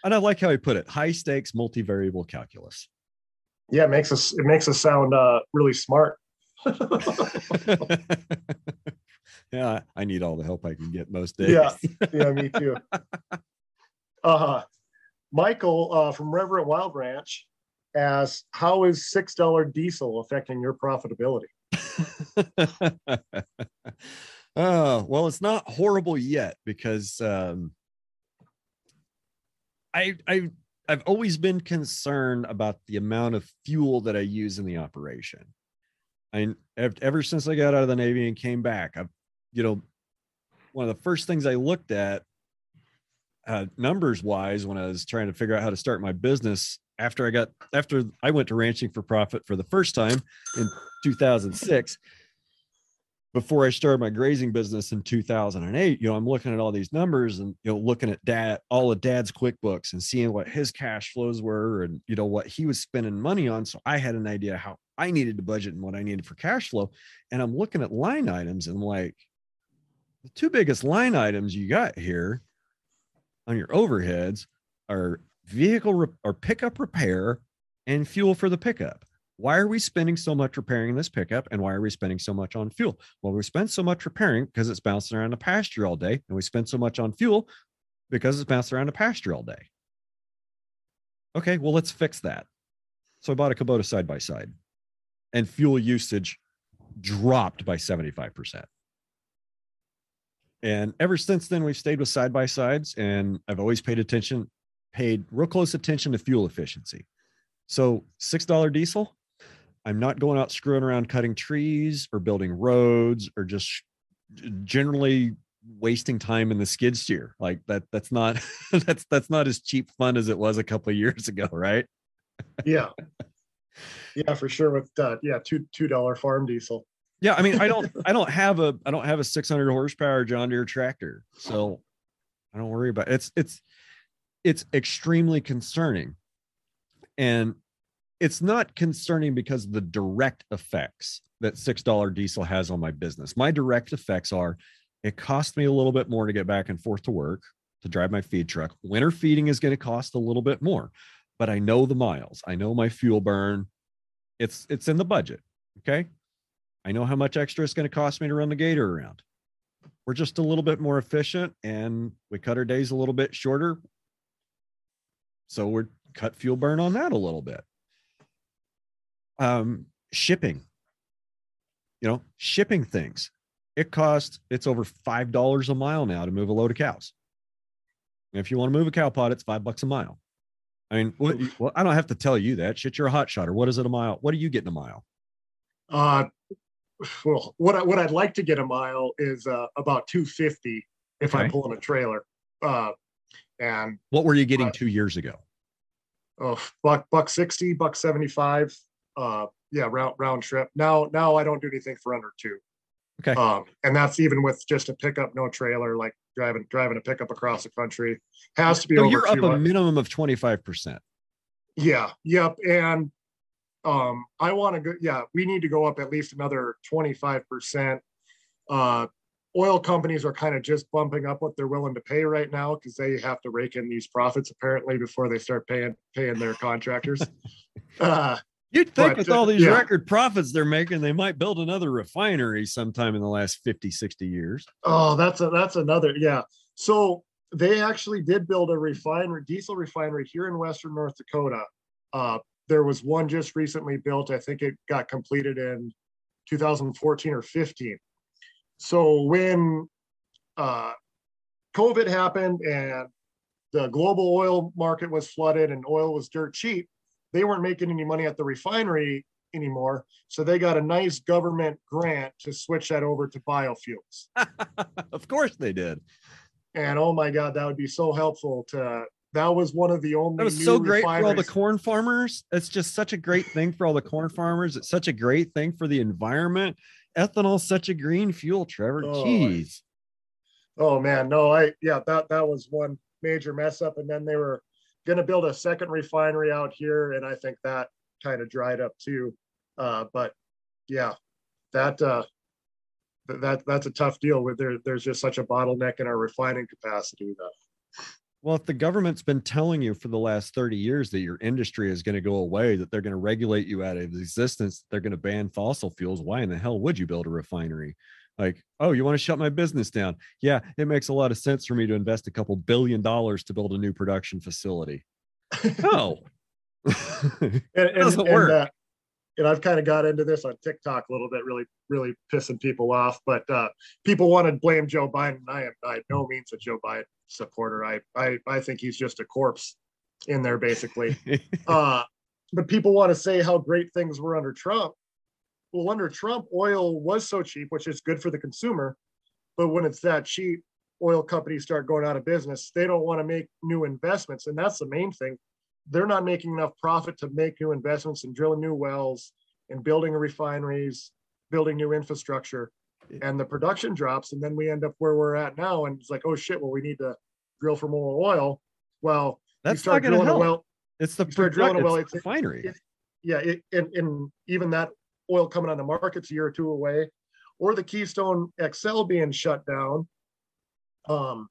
And I like how he put it: high stakes multivariable calculus. Yeah, it makes us it makes us sound uh, really smart. [LAUGHS] [LAUGHS] yeah, I need all the help I can get most days. Yeah, [LAUGHS] yeah, me too. Uh, Michael uh, from Reverend Wild Ranch asks, "How is six dollar diesel affecting your profitability?" oh well, it's not horrible yet because um, I I I've always been concerned about the amount of fuel that I use in the operation. I ever since I got out of the Navy and came back, I've you know one of the first things I looked at uh, numbers wise when I was trying to figure out how to start my business after I got after I went to ranching for profit for the first time in 2006 before I started my grazing business in 2008, you know, I'm looking at all these numbers and, you know, looking at dad, all of dad's QuickBooks and seeing what his cash flows were and, you know, what he was spending money on. So I had an idea how I needed to budget and what I needed for cash flow. And I'm looking at line items and like, the two biggest line items you got here on your overheads are vehicle re- or pickup repair and fuel for the pickup why are we spending so much repairing this pickup and why are we spending so much on fuel? Well we spend so much repairing because it's bouncing around the pasture all day and we spend so much on fuel because it's bouncing around the pasture all day. Okay well let's fix that. So i bought a kubota side by side and fuel usage dropped by 75% and ever since then we've stayed with side by sides and i've always paid attention paid real close attention to fuel efficiency. So $6 diesel I'm not going out screwing around cutting trees or building roads or just generally wasting time in the skid steer. Like that that's not [LAUGHS] that's that's not as cheap fun as it was a couple of years ago, right? yeah. [LAUGHS] Yeah, for sure with uh, yeah, two two dollar farm diesel. Yeah, I mean, I don't [LAUGHS] I don't have a I don't have a 600 horsepower John Deere tractor. So I don't worry about it. it's it's it's extremely concerning. And it's not concerning because of the direct effects that $6 diesel has on my business. My direct effects are it costs me a little bit more to get back and forth to work to drive my feed truck. Winter feeding is going to cost a little bit more, but I know the miles. I know my fuel burn. It's it's in the budget. Okay. I know how much extra it's going to cost me to run the gator around. We're just a little bit more efficient and we cut our days a little bit shorter. So we're cut fuel burn on that a little bit um, shipping. You know, shipping things. It costs it's over five dollars a mile now to move a load of cows. if you want to move a cow pot, it's five bucks a mile. I mean, what, well, I don't have to tell you that. Shit, you're a hot shotter. What is it a mile? What are you getting a mile? Uh, well, what I, what I'd like to get a mile is uh, about two fifty if okay. I'm pulling a trailer. Uh, and what were you getting uh, two years ago? Oh, buck buck sixty, buck seventy five uh, yeah, round round trip. Now now I don't do anything for under two. Okay. Um, and that's even with just a pickup, no trailer, like driving driving a pickup across the country. Has to be. So you're up a minimum of twenty five percent. Yeah. Yep. And um, I want to go. Yeah, we need to go up at least another twenty five percent. Uh, oil companies are kind of just bumping up what they're willing to pay right now because they have to rake in these profits apparently before they start paying paying their contractors. [LAUGHS] uh, You'd think But, with uh, all these yeah. record profits they're making, they might build another refinery sometime in the last 50, 60 years. Oh, that's a that's another yeah. So they actually did build a refinery, diesel refinery here in western North Dakota. Uh, there was one just recently built. I think it got completed in 2014 or 15. So when uh, COVID happened and the global oil market was flooded and oil was dirt cheap, they weren't making any money at the refinery anymore. So they got a nice government grant to switch that over to biofuels. [LAUGHS] of course they did. And oh my God, that would be so helpful to. That was one of the only. That was so great for all the corn farmers. It's just such a great thing for all the corn farmers. It's such a great thing for the environment. Ethanol's such a green fuel, Trevor. Oh, Jeez. Oh man, no, I yeah, that that was one major mess up. And then they were going to build a second refinery out here, and I think that kind of dried up too. Uh, but yeah, that uh, that that's a tough deal. With there, there's just such a bottleneck in our refining capacity. That Well, if the government's been telling you for the last 30 years that your industry is going to go away, that they're going to regulate you out of existence, they're going to ban fossil fuels, why in the hell would you build a refinery? Like, oh, you want to shut my business down? Yeah, it makes a lot of sense for me to invest a couple billion dollars to build a new production facility. oh [LAUGHS] and, and, doesn't and, work. uh, and I've kind of got into this on TikTok a little bit, really, really pissing people off. But uh, people want to blame Joe Biden. I am by no means a Joe Biden supporter. I, I, I think he's just a corpse in there, basically. [LAUGHS] uh, but people want to say how great things were under Trump. Well, under Trump, oil was so cheap, which is good for the consumer. But when it's that cheap, oil companies start going out of business. They don't want to make new investments. And that's the main thing. They're not making enough profit to make new investments and drilling new wells and building refineries, building new infrastructure. And the production drops. And then we end up where we're at now. And it's like, oh shit, well, we need to drill for more oil. Well, That's start not going to help. well, it's the you start drilling a well, it's refinery. it's- yeah, it, and, and even that oil coming on the market's a year or two away, or the Keystone XL being shut down. Um,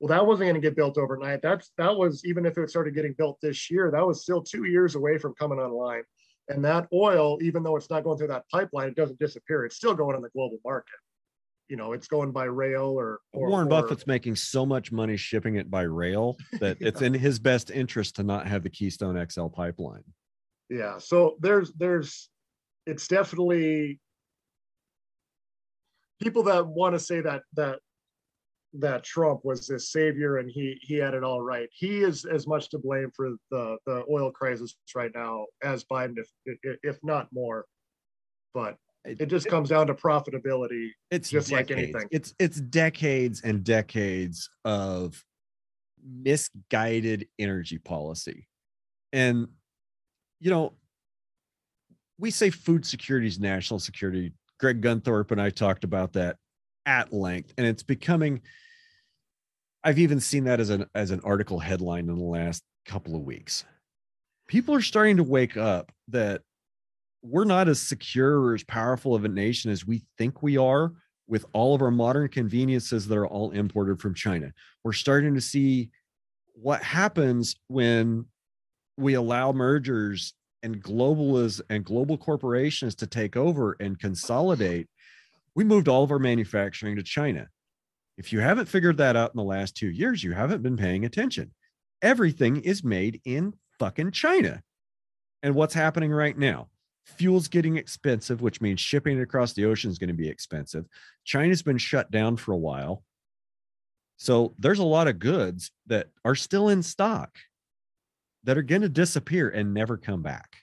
well, that wasn't going to get built overnight. That's that was even if it started getting built this year, that was still two years away from coming online. And that oil, even though it's not going through that pipeline, it doesn't disappear. It's still going on the global market. You know, it's going by rail or, or Warren or- Buffett's making so much money shipping it by rail that [LAUGHS] it's in his best interest to not have the Keystone XL pipeline. yeah so there's there's it's definitely people that want to say that that that trump was this savior and he he had it all right he is as much to blame for the the oil crisis right now as biden if if, not more but it just comes down to profitability it's just like anything. It's it's decades and decades of misguided energy policy. And you know, we say food security is national security. Greg Gunthorp and I talked about that at length, and it's becoming I've even seen that as an as an article headline in the last couple of weeks. People are starting to wake up that we're not as secure or as powerful of a nation as we think we are with all of our modern conveniences that are all imported from China. We're starting to see what happens when we allow mergers and globaliz and global corporations to take over and consolidate. We moved all of our manufacturing to China. If you haven't figured that out in the last two years, you haven't been paying attention. Everything is made in fucking China. And what's happening right now? Fuel's getting expensive, which means shipping it across the ocean is going to be expensive. China's been shut down for a while. So there's a lot of goods that are still in stock that are going to disappear and never come back.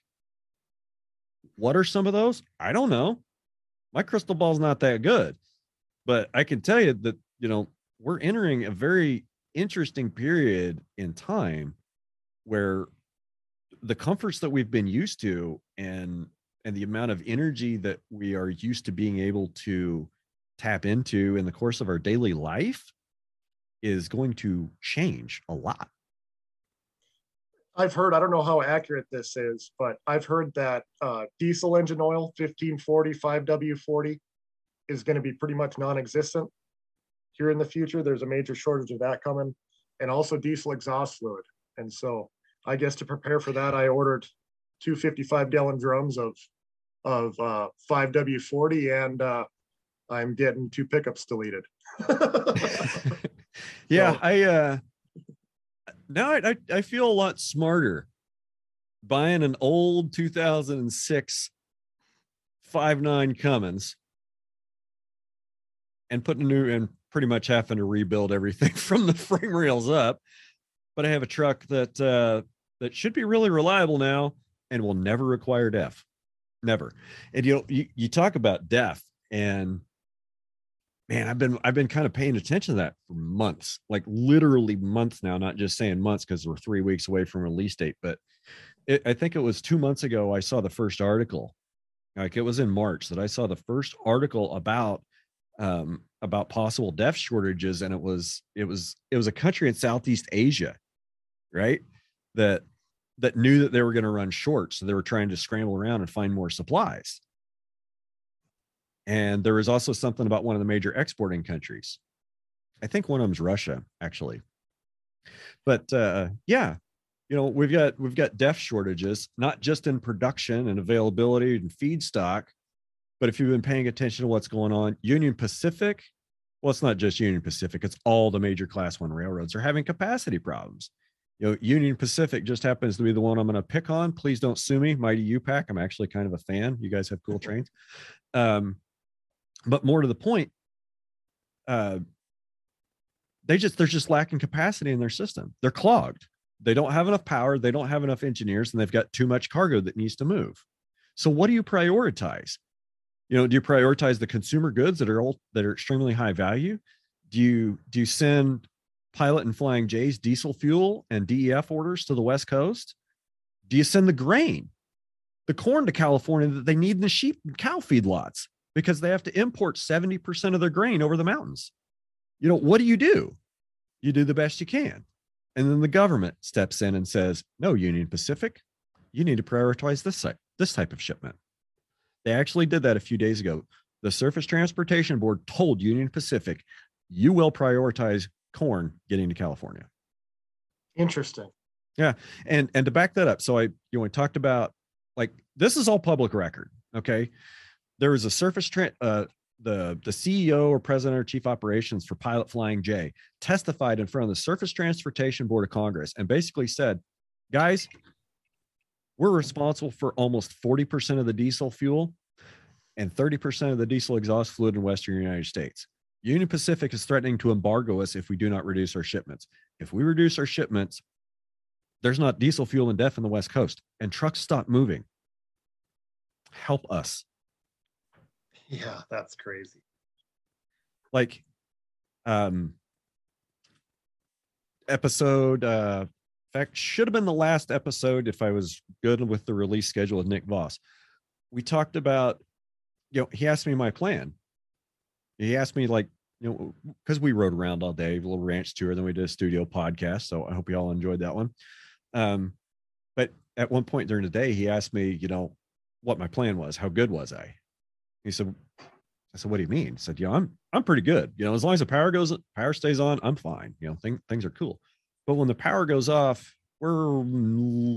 What are some of those? I don't know. My crystal ball's not that good. But I can tell you that, you know, we're entering a very interesting period in time where the comforts that we've been used to and and the amount of energy that we are used to being able to tap into in the course of our daily life is going to change a lot. I've heard, I don't know how accurate this is, but I've heard that uh, diesel engine oil, 1540, 5W40, is going to be pretty much non existent here in the future. There's a major shortage of that coming, and also diesel exhaust fluid. And so, I guess to prepare for that, I ordered two 55 gallon drums of of uh, 5W40 and uh, I'm getting two pickups deleted. [LAUGHS] [LAUGHS] yeah, so. I uh now I, I feel a lot smarter buying an old 2006 five nine Cummins and putting a new and pretty much having to rebuild everything [LAUGHS] from the frame rails up. But I have a truck that uh that should be really reliable now and will never require DEF. Never. And you know, you, you talk about DEF and man, I've been I've been kind of paying attention to that for months, like literally months now, not just saying months because we're three weeks away from release date. But it, I think it was two months ago I saw the first article. Like it was in March that I saw the first article about um, about possible DEF shortages, and it was it was it was a country in Southeast Asia, right? That that knew that they were going to run short, so they were trying to scramble around and find more supplies. And there was also something about one of the major exporting countries. I think one of them's Russia, actually. But uh, yeah, you know, we've got we've got DEF shortages, not just in production and availability and feedstock, but if you've been paying attention to what's going on, Union Pacific, well, it's not just Union Pacific, it's all the major class one railroads are having capacity problems. You know, Union Pacific just happens to be the one I'm going to pick on. Please don't sue me, Mighty U-Pack. I'm actually kind of a fan. You guys have cool trains. Um, but more to the point, uh, they just they're just lacking capacity in their system. They're clogged. They don't have enough power. They don't have enough engineers, and they've got too much cargo that needs to move. So what do you prioritize? You know, do you prioritize the consumer goods that are all, that are extremely high value? Do you do you send pilot and flying J's diesel fuel and DEF orders to the West Coast? Do you send the grain, the corn to California that they need in the sheep and cow feedlots? Because they have to import 70% of their grain over the mountains. You know, what do you do? You do the best you can. And then the government steps in and says, no, Union Pacific, you need to prioritize this, this type of shipment. They actually did that a few days ago. The Surface Transportation Board told Union Pacific, you will prioritize corn getting to California. Interesting. Yeah. And and to back that up, so I you know we talked about like this is all public record. Okay there was a surface tra- uh, the the CEO or president or chief operations for Pilot Flying J testified in front of the Surface Transportation Board of Congress and basically said, guys, we're responsible for almost 40% of the diesel fuel and 30% of the diesel exhaust fluid in Western United States. Union Pacific is threatening to embargo us if we do not reduce our shipments. If we reduce our shipments, there's not diesel fuel and DEF in the West Coast, and trucks stop moving. Help us. Yeah, that's crazy. Like um episode uh in fact should have been the last episode if I was good with the release schedule with Nick Voss. We talked about you know, he asked me my plan. He asked me like, you know, because we rode around all day, a little ranch tour, then we did a studio podcast. So I hope you all enjoyed that one. Um, but at one point during the day, he asked me, you know, what my plan was. How good was I? He said, I said, what do you mean? He said, yeah, I'm, I'm pretty good. You know, as long as the power goes, power stays on, I'm fine. You know, thing, things are cool. But when the power goes off, we're,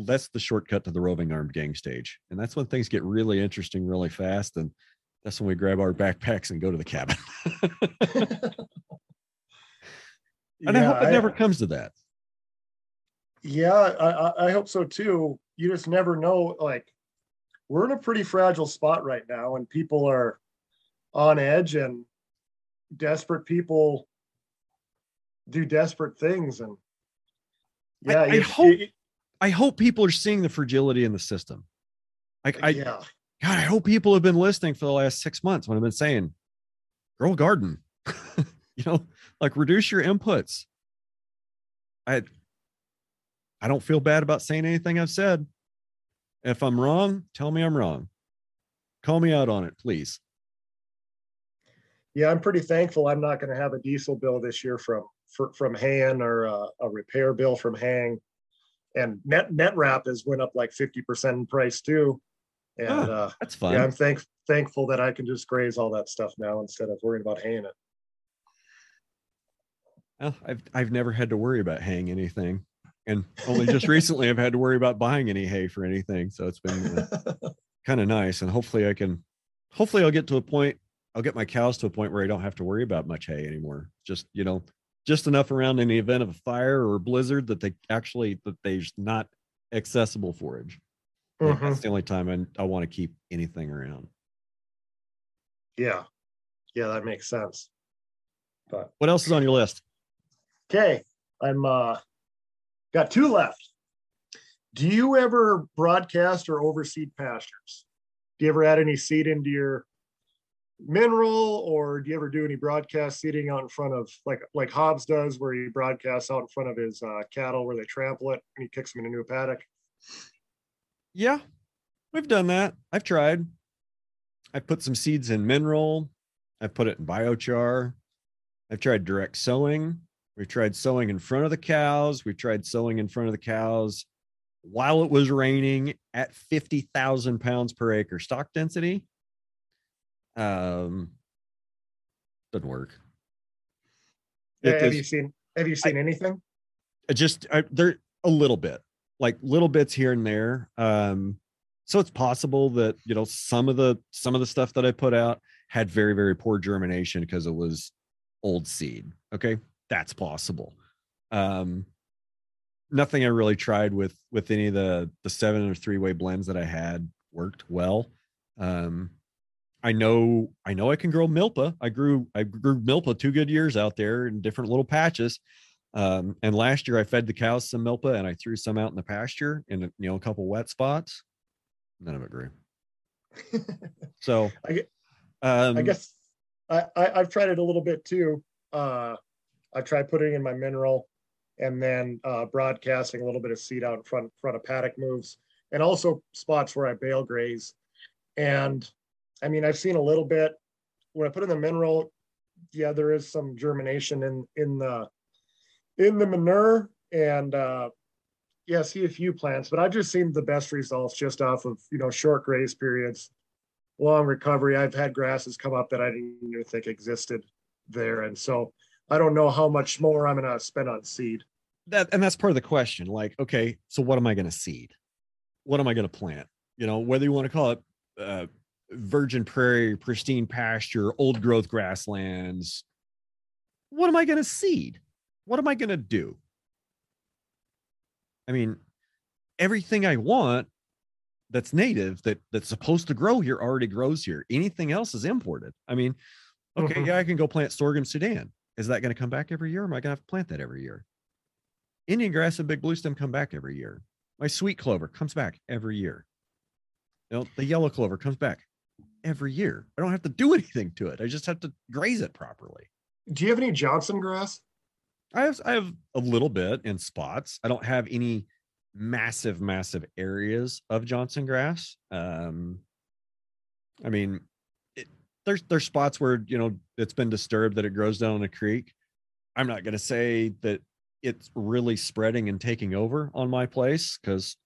that's the shortcut to the roving armed gang stage. And that's when things get really interesting really fast. And that's when we grab our backpacks and go to the cabin. [LAUGHS] and yeah, I hope it I, never comes to that. Yeah, I, I hope so too. You just never know. Like, we're in a pretty fragile spot right now, and people are on edge, and desperate people do desperate things. And yeah, I, I hope it, I hope people are seeing the fragility in the system. Like I, yeah. God, I hope people have been listening for the last six months when I've been saying, "Grow garden," [LAUGHS] you know, like reduce your inputs. I, I don't feel bad about saying anything I've said. If I'm wrong, tell me I'm wrong. Call me out on it, please. Yeah, I'm pretty thankful I'm not going to have a diesel bill this year from from Han or a, a repair bill from Hang. And net net wrap has went up like 50% in price too. And oh, uh, that's fine. Yeah, I'm thank, thankful that I can just graze all that stuff now instead of worrying about hanging it. Well, I've I've never had to worry about hang anything. And only just recently I've had to worry about buying any hay for anything. So it's been uh, [LAUGHS] kind of nice. And hopefully I can, hopefully I'll get to a point, I'll get my cows to a point where I don't have to worry about much hay anymore. Just, you know, just enough around in the event of a fire or a blizzard that they actually, that there's not accessible forage. Mhm. That's the only time I, I want to keep anything around. Yeah. Yeah, that makes sense. But What else is on your list? okay, I'm uh got two left. Do you ever broadcast or overseed pastures? Do you ever add any seed into your mineral or do you ever do any broadcast seeding out in front of like like Hobbs does where he broadcasts out in front of his uh, cattle where they trample it and he kicks them in a new paddock? Yeah, we've done that. I've tried. I've put some seeds in mineral. I've put it in biochar. I've tried direct sowing. We've tried sowing in front of the cows. We've tried sowing in front of the cows while it was raining at 50,000 pounds per acre stock density. Um, doesn't work. Yeah, have is- you seen have you seen anything? I just I, they're a little bit like little bits here and there um so it's possible that you know some of the some of the stuff that i put out had very very poor germination because it was old seed okay that's possible um nothing i really tried with with any of the the seven or three way blends that i had worked well um i know i know i can grow milpa i grew i grew milpa two good years out there in different little patches um, and last year I fed the cows some milpa and I threw some out in the pasture in you know a couple wet spots. None of it grew. [LAUGHS] So I um, I guess I, I I've tried it a little bit too. Uh, I tried putting in my mineral and then uh, broadcasting a little bit of seed out in front front of paddock moves and also spots where I bale graze. And I mean, I've seen a little bit when I put in the mineral. Yeah, there is some germination in in the in the manure and uh, yeah, see a few plants, but I've just seen the best results just off of you know short graze periods long recovery. I've had grasses come up that I didn't even think existed there. And so I don't know how much more I'm gonna spend on seed. that and that's part of the question. Like, okay, so what am I going to seed? What am I going to plant? You know, whether you want to call it uh, virgin prairie, pristine pasture, old growth grasslands. What am I going to seed? What am I going to do? I mean, everything I want that's native that that's supposed to grow here already grows here. Anything else is imported. I mean, okay, Mhm. yeah, I can go plant sorghum Sudan. Is that going to come back every year? Or am I going to have to plant that every year? Indian grass and big blue stem come back every year. My sweet clover comes back every year. You know, the yellow clover comes back every year. I don't have to do [LAUGHS] anything to it. I just have to graze it properly. Do you have any Johnson grass? I have I have a little bit in spots. I don't have any massive, massive areas of Johnson grass. Um, I mean, there's there's spots where you know it's been disturbed that it grows down in a creek. I'm not going to say that it's really spreading and taking over on my place because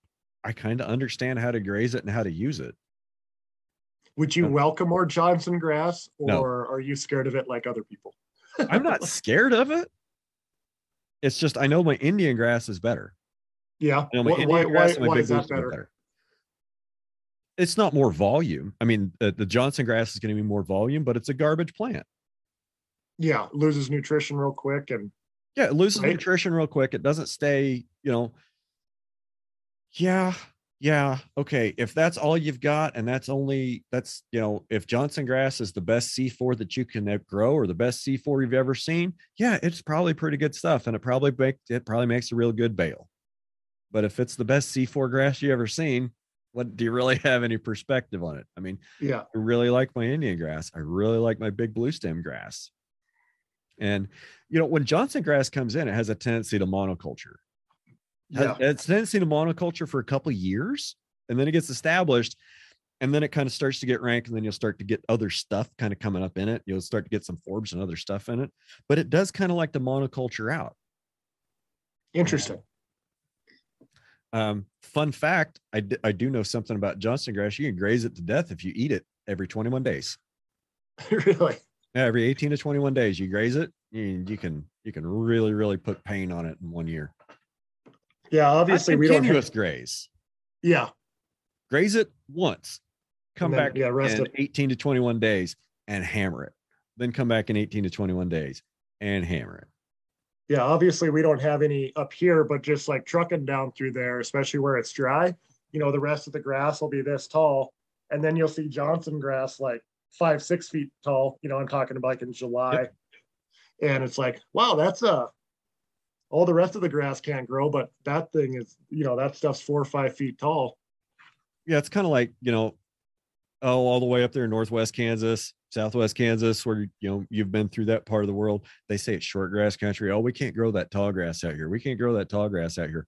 I kind of understand how to graze it and how to use it. Would you welcome more Johnson grass No. or are you scared of it like other people? [LAUGHS] I'm not scared of it. It's just I know my Indian grass is better. Yeah. You know, my Why, why, why, and my why big is that are better? It's not more volume. I mean, the, the Johnson grass is going to be more volume, but it's a garbage plant. Yeah, loses nutrition real quick and Yeah, it loses Right. nutrition real quick. It doesn't stay, you know. Yeah, yeah, okay. If that's all you've got, and that's only that's you know, if Johnson grass is the best C4 that you can grow or the best C4 you've ever seen, yeah, it's probably pretty good stuff, and it probably make it probably makes a real good bale. But if it's the best C4 grass you ever seen, what do you really [LAUGHS] have any perspective on it? I mean, yeah. I really like my Indian grass. I really like my big blue stem grass. And you know, when Johnson grass comes in, it has a tendency to monoculture. Yeah. It's a tendency to monoculture for a couple of years, and then it gets established, and then it kind of starts to get rank, and then you'll start to get other stuff kind of coming up in it. You'll start to get some forbs and other stuff in it, but it does kind of like the monoculture out. Interesting. Um, fun fact: I, d- I do know something about Johnson grass. You can graze it to death if you eat it every 21 days. [LAUGHS] really. Yeah, every 18 to 21 days you graze it and you can you can really really put pain on it in one year Yeah, obviously we don't. Continuous graze. Yeah, Graze it once, come then, back yeah, rest in it. 18 to 21 days and hammer it. Then come back in 18 to 21 days and hammer it. Yeah, obviously we don't have any up here, but just like trucking down through there, especially where it's dry, you know, the rest of the grass will be this tall. And then you'll see Johnson grass like five, six feet tall. You know, I'm talking about like in July. And it's like, wow, that's a all the rest of the grass can't grow, but that thing is, you know, that stuff's four or five feet tall. Yeah, it's kind of like, you know, oh, all the way up there in northwest Kansas, southwest Kansas, where you know you've been through that part of the world. They say it's short grass country. Oh, we can't grow that tall grass out here. We can't grow that tall grass out here.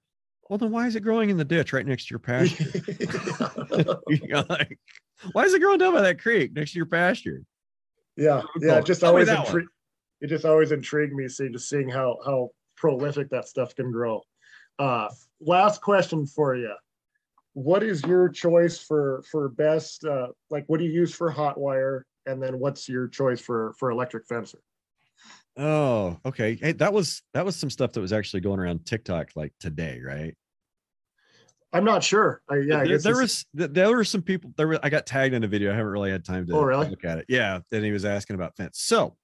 Well, then why is it growing in the ditch right next to your pasture? [LAUGHS] [LAUGHS] You know, like, why is it growing down by that creek next to your pasture? Yeah, yeah, it just tell always intri- it just always intrigued me seeing just seeing how how prolific that stuff can grow. Uh last question for you. What is your choice for for best uh like what do you use for hot wire and then what's your choice for for electric fencer? Oh, okay. Hey, that was that was some stuff that was actually going around TikTok like today, right? I'm not sure. I yeah, there, there was there were some people there were, I got tagged in a video. I haven't really had time to Oh, really? look at it. Yeah. Then he was asking about fence. So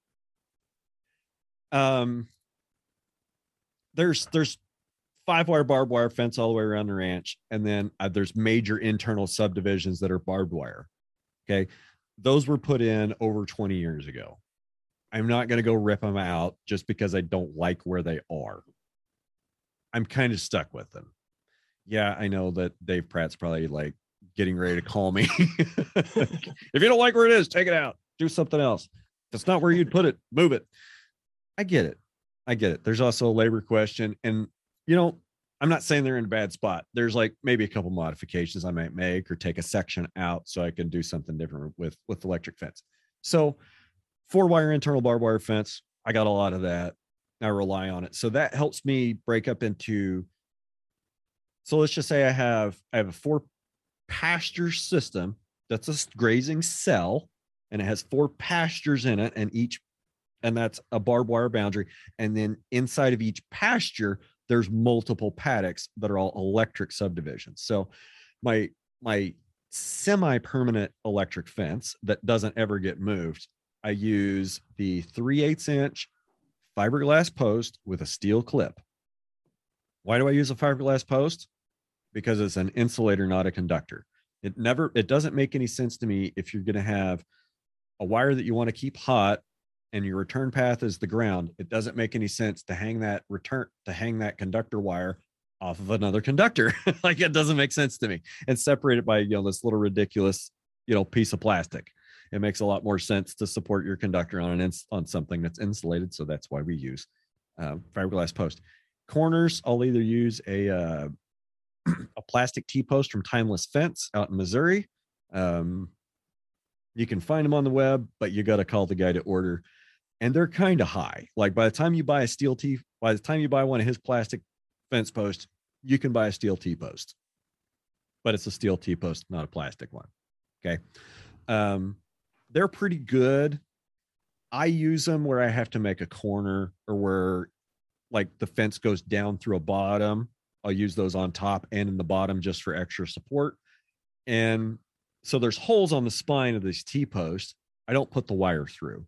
um there's there's five wire barbed wire fence all the way around the ranch, and then uh, there's major internal subdivisions that are barbed wire. Okay. Those were put in over 20 years ago. I'm not going to go rip them out just because I don't like where they are. I'm kind of stuck with them. Yeah, I know that Dave Pratt's probably like getting ready to call me. [LAUGHS] if you don't like where it is, take it out. Do something else. It's not where you'd put it, move it. I get it. I get it. There's also a labor question. And, you know, I'm not saying they're in a bad spot. There's like maybe a couple modifications I might make or take a section out so I can do something different with with electric fence. So four wire internal barbed wire fence, I got a lot of that. I rely on it. So that helps me break up into so let's just say I have I have a four pasture system that's a grazing cell and it has four pastures in it and each and that's a barbed wire boundary and then inside of each pasture there's multiple paddocks that are all electric subdivisions. So my my semi-permanent electric fence that doesn't ever get moved i use the 3 8 inch fiberglass post with a steel clip. Why do i use a fiberglass post? Because it's an insulator not a conductor. It never it doesn't make any sense to me if you're going to have a wire that you want to keep hot and your return path is the ground it doesn't make any sense to hang that return to hang that conductor wire off of another conductor [LAUGHS] like it doesn't make sense to me and separate it by you know this little ridiculous you know piece of plastic it makes a lot more sense to support your conductor on an ins- on something that's insulated so that's why we use uh, fiberglass post corners i'll either use a uh, [CLEARS THROAT] a plastic T post from Timeless Fence out in Missouri. Um, you can find them on the web, but you got to call the guy to order. And they're kind of high. Like by the time you buy a steel T, by the time you buy one of his plastic fence posts, you can buy a steel T post. But it's a steel T post, not a plastic one. Okay. Um, they're pretty good. I use them where I have to make a corner or where like the fence goes down through a bottom I'll use those on top and in the bottom just for extra support. And so there's holes on the spine of these T posts. I don't put the wire through.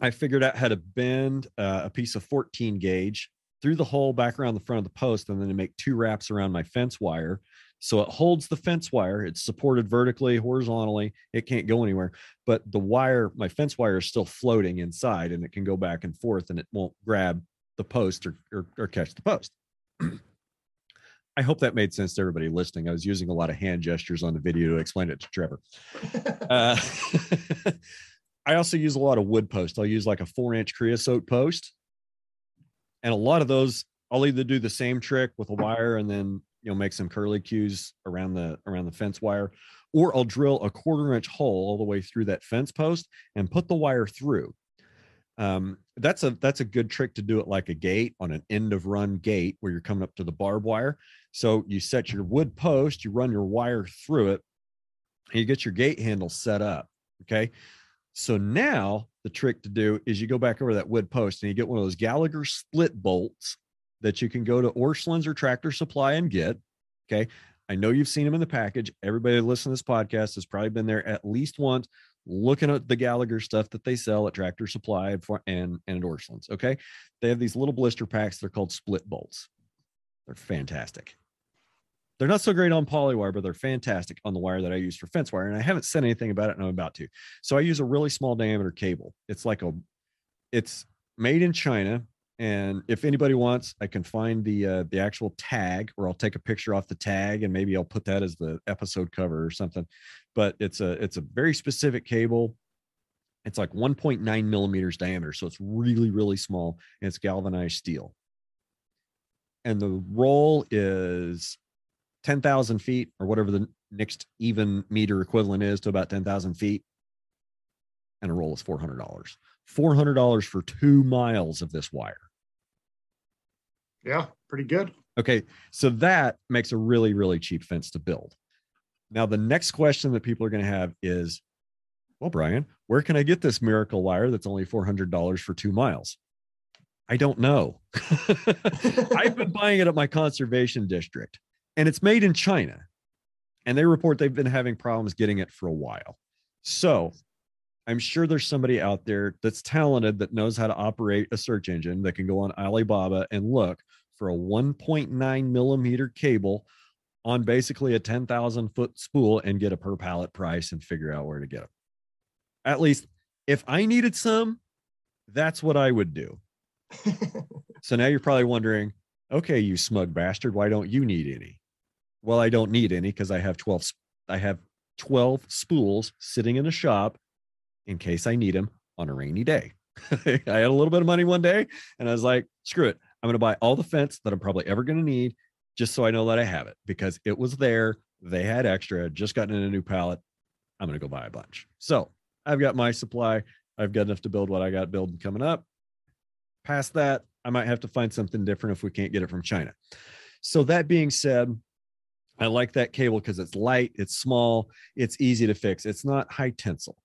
I figured out how to bend uh, a piece of 14 gauge through the hole back around the front of the post and then to make two wraps around my fence wire. So it holds the fence wire. It's supported vertically, horizontally. It can't go anywhere. But the wire, my fence wire is still floating inside and it can go back and forth and it won't grab the post or, or, or catch the post. [CLEARS THROAT] I hope that made sense to everybody listening. I was using a lot of hand gestures on the video to explain it to Trevor. [LAUGHS] Uh, [LAUGHS] I also use a lot of wood post. I'll use like a four inch creosote post. And a lot of those, I'll either do the same trick with a wire and then you know make some curly cues around the around the fence wire, or I'll drill a quarter inch hole all the way through that fence post and put the wire through um, that's a that's a good trick to do it like a gate on an end of run gate where you're coming up to the barbed wire so you set your wood post you run your wire through it and you get your gate handle set up okay so now the trick to do is you go back over that wood post and you get one of those gallagher split bolts that you can go to Orscheln's or Tractor Supply and get. Okay. I know you've seen them in the package. Everybody that listens to this podcast has probably been there at least once looking at the Gallagher stuff that they sell at Tractor Supply and and, at Orscheln's. Okay. They have these little blister packs. They're called split bolts. They're fantastic. They're not so great on polywire, but they're fantastic on the wire that I use for fence wire. And I haven't said anything about it, and I'm about to. So I use a really small diameter cable. It's like a, it's made in China. And if anybody wants, I can find the uh, the actual tag, or I'll take a picture off the tag, and maybe I'll put that as the episode cover or something. But it's a it's a very specific cable. It's like 1.9 millimeters diameter, so it's really really small, and it's galvanized steel. And the roll is 10,000 feet or whatever the next even meter equivalent is to about 10,000 feet. And a roll is $400. $400 for two miles of this wire. Yeah, pretty good. Okay. So that makes a really, really cheap fence to build. Now, the next question that people are going to have is well, Brian, where can I get this miracle wire that's only $400 for two miles? I don't know. [LAUGHS] I've been buying it at my conservation district and it's made in China. And they report they've been having problems getting it for a while. So I'm sure there's somebody out there that's talented that knows how to operate a search engine that can go on Alibaba and look for a 1.9 millimeter cable on basically a 10,000 foot spool and get a per pallet price and figure out where to get them. At least if I needed some, that's what I would do. [LAUGHS] so now you're probably wondering, okay, you smug bastard, why don't you need any? Well i don't need any because i have 12 i have 12 spools sitting in a shop in case i need them on a rainy day. [LAUGHS] I had a little bit of money one day and i was like screw it. I'm going to buy all the fence that i'm probably ever going to need just so i know that i have it because it was there they had extra just gotten in a new pallet. I'm going to go buy a bunch. So i've got my supply. I've got enough to build what i got building coming up. Past that i might have to find something different if we can't get it from china. So that being said I like that cable because it's light, it's small, it's easy to fix. It's not high tensile.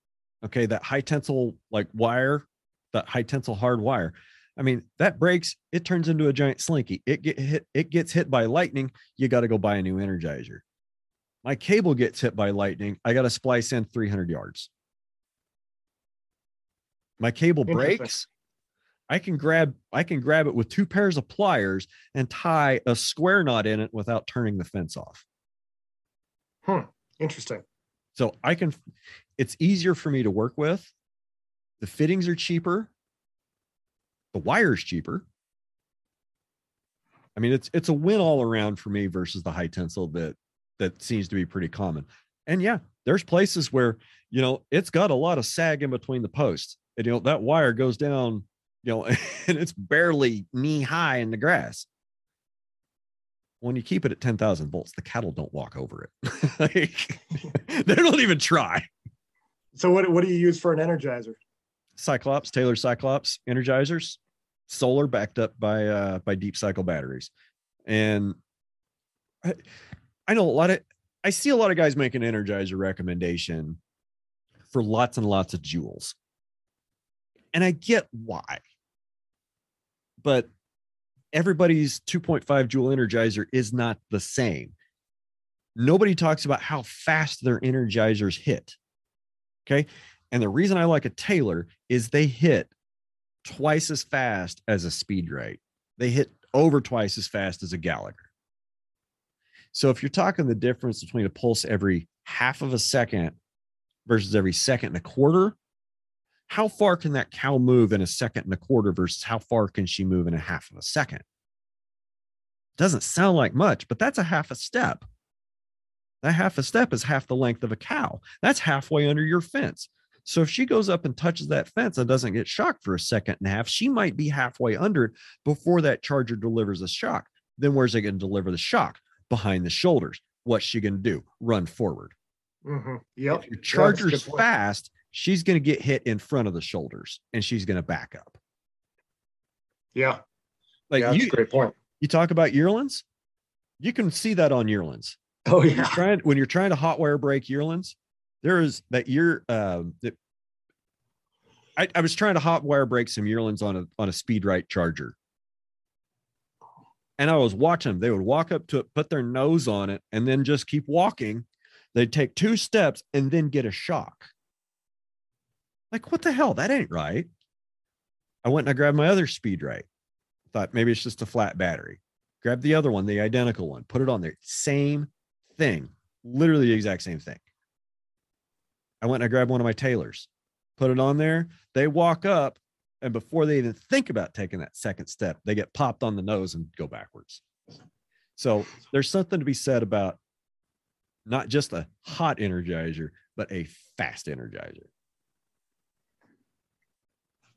Okay, that high tensile like wire, that high tensile hard wire. I mean, that breaks, it turns into a giant slinky. It get hit, it gets hit by lightning, you got to go buy a new energizer. My cable gets hit by lightning, I got to splice in 300 yards. My cable breaks, I can grab I can grab it with two pairs of pliers and tie a square knot in it without turning the fence off. Hmm. Interesting. So I can it's easier for me to work with. The fittings are cheaper. The wire's cheaper. I mean, it's it's a win all around for me versus the high tensile that that seems to be pretty common. And yeah, there's places where you know it's got a lot of sag in between the posts. And you know that wire goes down you know, [LAUGHS] and it's barely knee high in the grass. When you keep it at 10,000 volts, the cattle don't walk over it. [LAUGHS] like, [LAUGHS] they don't even try. So what, what do you use for an energizer? Cyclops, Taylor Cyclops energizers, solar backed up by uh by deep cycle batteries. And I, I know a lot of I see a lot of guys make an energizer recommendation for lots and lots of joules. And I get why but everybody's 2.5 joule energizer is not the same. Nobody talks about how fast their energizers hit. Okay. And the reason I like a Taylor is they hit twice as fast as a Speedrite. They hit over twice as fast as a Gallagher. So if you're talking the difference between a pulse every half of a second versus every second and a quarter, how far can that cow move in a second and a quarter versus how far can she move in a half of a second? Doesn't sound like much, but that's a half a step. That half a step is half the length of a cow. That's halfway under your fence. So if she goes up and touches that fence and doesn't get shocked for a second and a half, she might be halfway under it before that charger delivers a shock. Then where's it going to deliver the shock? Behind the shoulders. What's she going to do? Run forward. Mm-hmm. Yep. If your charger's fast, she's going to get hit in front of the shoulders and she's going to back up. Yeah. Like yeah, you, great point. You talk about yearlings, you can see that on yearlings. Oh yeah. When you're trying, when you're trying to hot wire break yearlings, there is that year. Um, that I, I was trying to hot wire break some yearlings on a on a Speed-Rite charger. And I was watching them. They would walk up to it, put their nose on it, and then just keep walking. They'd take two steps and then get a shock. Like, what the hell? That ain't right. I went and I grabbed my other Speedrite. Thought maybe it's just a flat battery. Grab the other one, the identical one, put it on there. Same thing, literally the exact same thing. I went and I grabbed one of my Taylors, put it on there. They walk up, and before they even think about taking that second step, they get popped on the nose and go backwards. So there's something to be said about not just a hot energizer, but a fast energizer.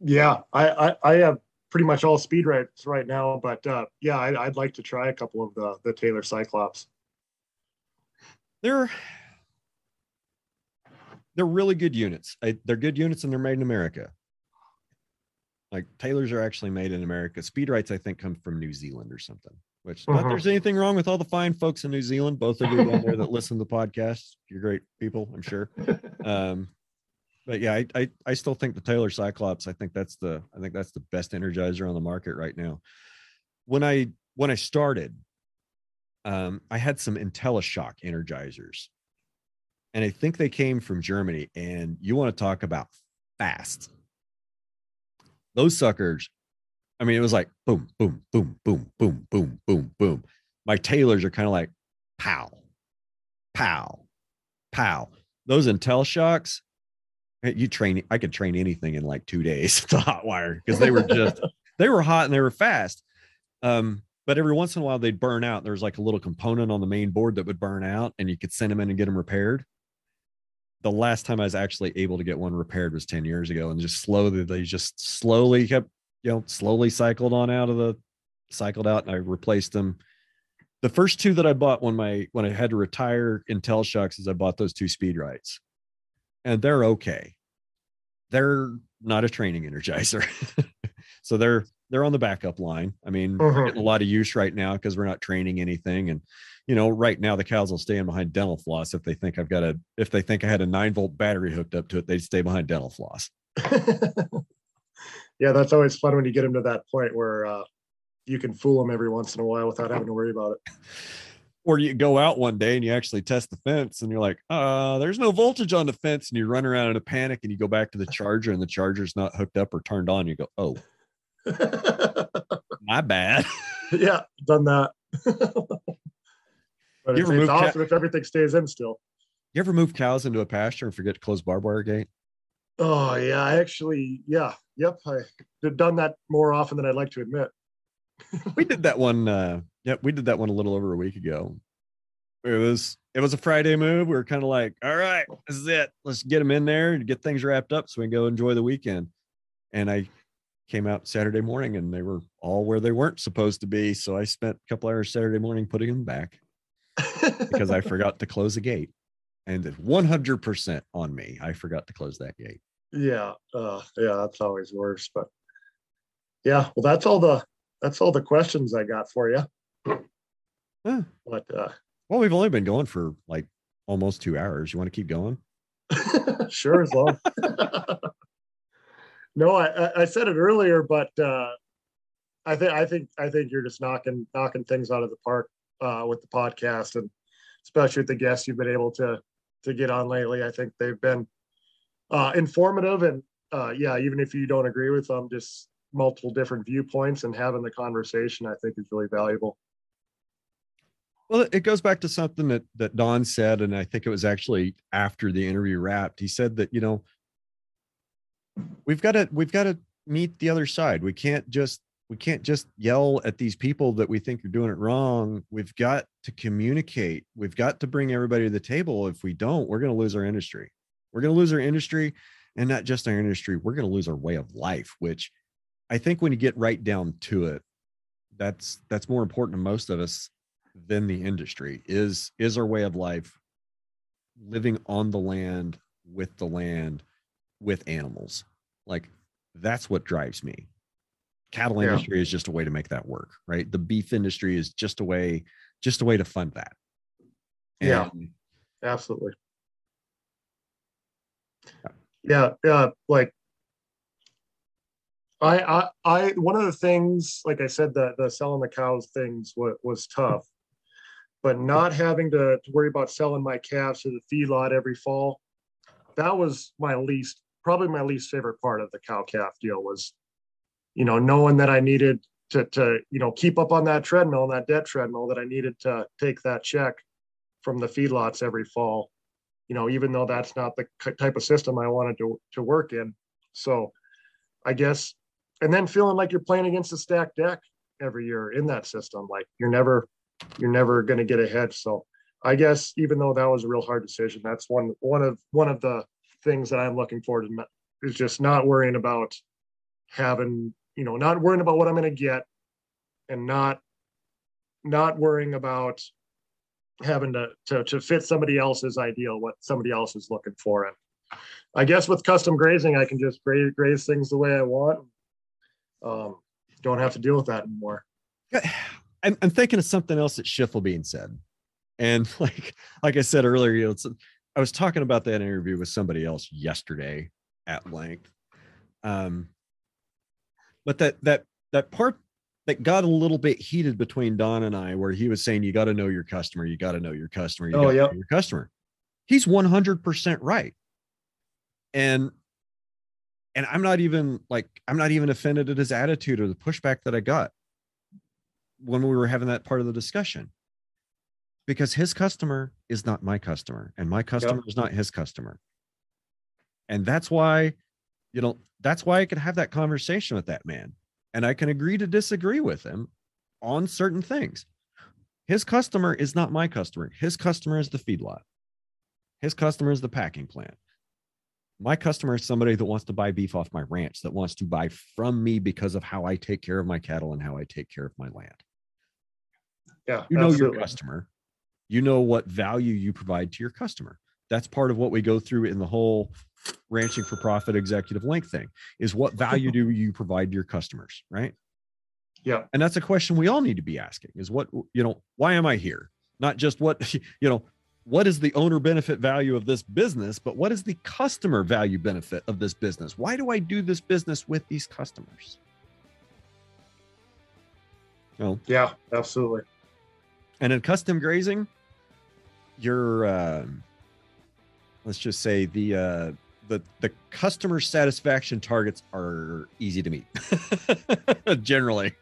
Yeah, I, I, I have pretty much all Speedrites right now, but uh, yeah, I, I'd like to try a couple of the the Taylor Cyclops. They're they're really good units. I, they're good units and they're made in America. Like Taylors are actually made in America. Speedrites, I think, come from New Zealand or something. Which not Mhm. there's anything wrong with all the fine folks in New Zealand. Both of you down there that listen to the podcast, you're great people, I'm sure. [LAUGHS] Um, but yeah, I, I I still think the Taylor Cyclops. I think that's the I think that's the best energizer on the market right now. When I when I started, um, I had some IntelliShock energizers, and I think they came from Germany. And you want to talk about fast? Those suckers. I mean, it was like boom, boom, boom, boom, boom, boom, boom, boom. My Taylors are kind of like pow, pow, pow. Those Intel shocks, eh, you train. I could train anything in like two days [LAUGHS] to hot wire because they were just [LAUGHS] they were hot and they were fast. Um, but every once in a while they'd burn out. There was like a little component on the main board that would burn out, and you could send them in and get them repaired. The last time I was actually able to get one repaired was 10 years ago, and just slowly they just slowly kept, you know, slowly cycled on out of the cycled out, and I replaced them. The first two that I bought when my when I had to retire Intel shocks is I bought those two Speedrites, and they're okay. They're not a training energizer, [LAUGHS] so they're they're on the backup line. I mean, we're Mhm. getting a lot of use right now because we're not training anything. And you know, right now the cows will stay in behind dental floss if they think I've got a if they think I had a nine volt battery hooked up to it, they'd stay behind dental floss. [LAUGHS] yeah, that's always fun when you get them to that point where uh, you can fool them every once in a while without having to worry about it. [LAUGHS] Or you go out one day and you actually test the fence and you're like, uh, there's no voltage on the fence, and you run around in a panic and you go back to the charger and the charger's not hooked up or turned on. You go, oh, [LAUGHS] my bad. yeah, done that. [LAUGHS] but You ever it's awesome if everything stays in still. You ever move cows into a pasture and forget to close barbed wire gate? Oh yeah, I actually, yeah, yep, I have done that more often than I'd like to admit. we did that one uh yeah we did that one a little over a week ago. It was it was a friday move. We were kind of like all right this is it. Let's get them in there and get things wrapped up so we can go enjoy the weekend. And i came out saturday morning and they were all where they weren't supposed to be. So i spent a couple hours saturday morning putting them back because i [LAUGHS] forgot to close the gate and it's 100% on me. I forgot to close that gate. Yeah, uh, yeah, that's always worse. But yeah, well, that's all the that's all the questions I got for you. Huh. But uh, well we've only been going for like almost two hours you want to keep going [LAUGHS] sure as long. [LAUGHS] no, I, I- I said it earlier, but uh, I think I think I think you're just knocking knocking things out of the park uh, with the podcast, and especially with the guests you've been able to to get on lately. I think they've been uh, informative, and uh, yeah, even if you don't agree with them, just multiple different viewpoints and having the conversation, I think is really valuable. Well, it goes back to something that that Don said, and I think it was actually after the interview wrapped. He said that you know we've got to we've got to meet the other side. We can't just we can't just yell at these people that we think are doing it wrong. We've got to communicate. We've got to bring everybody to the table. If we don't, we're going to lose our industry. We're going to lose our industry, and not just our industry. We're going to lose our way of life. Which I think when you get right down to it, that's that's more important to most of us than the industry is is our way of life living on the land with the land with animals like that's what drives me cattle Yeah. industry is just a way to make that work right the beef industry is just a way just a way to fund that Yeah. Absolutely. Yeah, yeah, like I, I, I, one of the things, like I said, the, the selling the cows things was, was tough, but not having to, to worry about selling my calves to the feedlot every fall, that was my least, probably my least favorite part of the cow calf deal was, you know, knowing that I needed to, to, you know, keep up on that treadmill, and that debt treadmill, that I needed to take that check from the feedlots every fall, you know, even though that's not the type of system I wanted to, to work in. So I guess and then feeling like you're playing against a stacked deck every year in that system. Like you're never, you're never going to get ahead. So I guess even though that was a real hard decision, that's one one of one of the things that I'm looking forward to is just not worrying about having, you know, not worrying about what I'm going to get, and not not worrying about having to, to to fit somebody else's ideal, what somebody else is looking for. And I guess with custom grazing, I can just graze, graze things the way I want, um, don't have to deal with that anymore. I'm, I'm thinking of something else that Schiefelbein said. And [LAUGHS] like, like I said earlier, you know, I was talking about that interview with somebody else yesterday at length. Um, but that, that, that part that got a little bit heated between Don and I, where he was saying, you got to know your customer, you got to know your customer, you oh, yeah, your customer. He's 100% right. And and I'm not even like I'm not even offended at his attitude or the pushback that I got when we were having that part of the discussion. Because his customer is not my customer, and my customer yep. is not his customer. And that's why, you know, that's why I could have that conversation with that man. And I can agree to disagree with him on certain things. His customer is not my customer. His customer is the feedlot. His customer is the packing plant my customer is somebody that wants to buy beef off my ranch that wants to buy from me because of how i take care of my cattle and how i take care of my land yeah you know absolutely. your customer you know what value you provide to your customer that's part of what we go through in the whole ranching for profit executive link thing is what value do you provide to your customers right yeah and that's a question we all need to be asking is what you know why am i here not just what [LAUGHS] you know what is the owner benefit value of this business, but what is the customer value benefit of this business? Why do I do this business with these customers? Well, yeah, absolutely. And in custom grazing, your uh, let's just say the uh, the the customer satisfaction targets are easy to meet [LAUGHS] generally.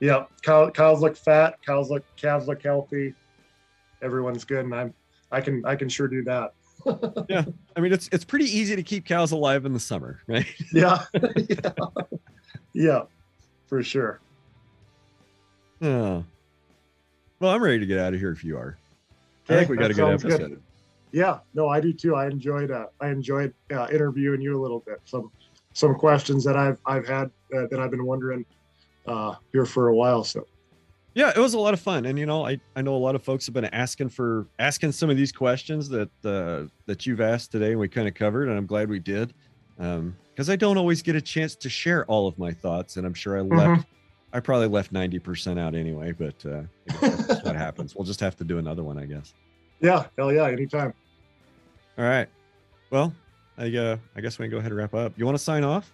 Yeah, cow, cows look fat, cows look calves look healthy everyone's good and i'm i can i can sure do that [LAUGHS] yeah i mean it's it's pretty easy to keep cows alive in the summer right [LAUGHS] yeah yeah. yeah for sure yeah well i'm ready to get out of here if you are. Okay, i think we got a good. episode. Good. yeah no i do too. I enjoyed uh, i enjoyed uh, interviewing you a little bit. Some some questions that i've i've had uh, that i've been wondering uh here for a while so. Yeah it was a lot of fun and you know i i know a lot of folks have been asking for asking some of these questions that uh that you've asked today and we kind of covered and i'm glad we did um because i don't always get a chance to share all of my thoughts and i'm sure i left mm-hmm. I probably left 90% out anyway but uh that's what happens we'll just have to do another one i guess yeah hell yeah anytime all right well i uh i guess we can go ahead and wrap up you want to sign off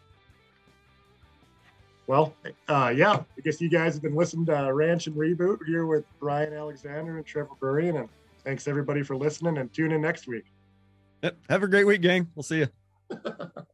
well, uh, yeah, I guess you guys have been listening to Ranch and Reboot here with Brian Alexander and Trevor Burrian. And thanks everybody for listening and tune in next week. Yep. Have a great week, gang. We'll see you. [LAUGHS]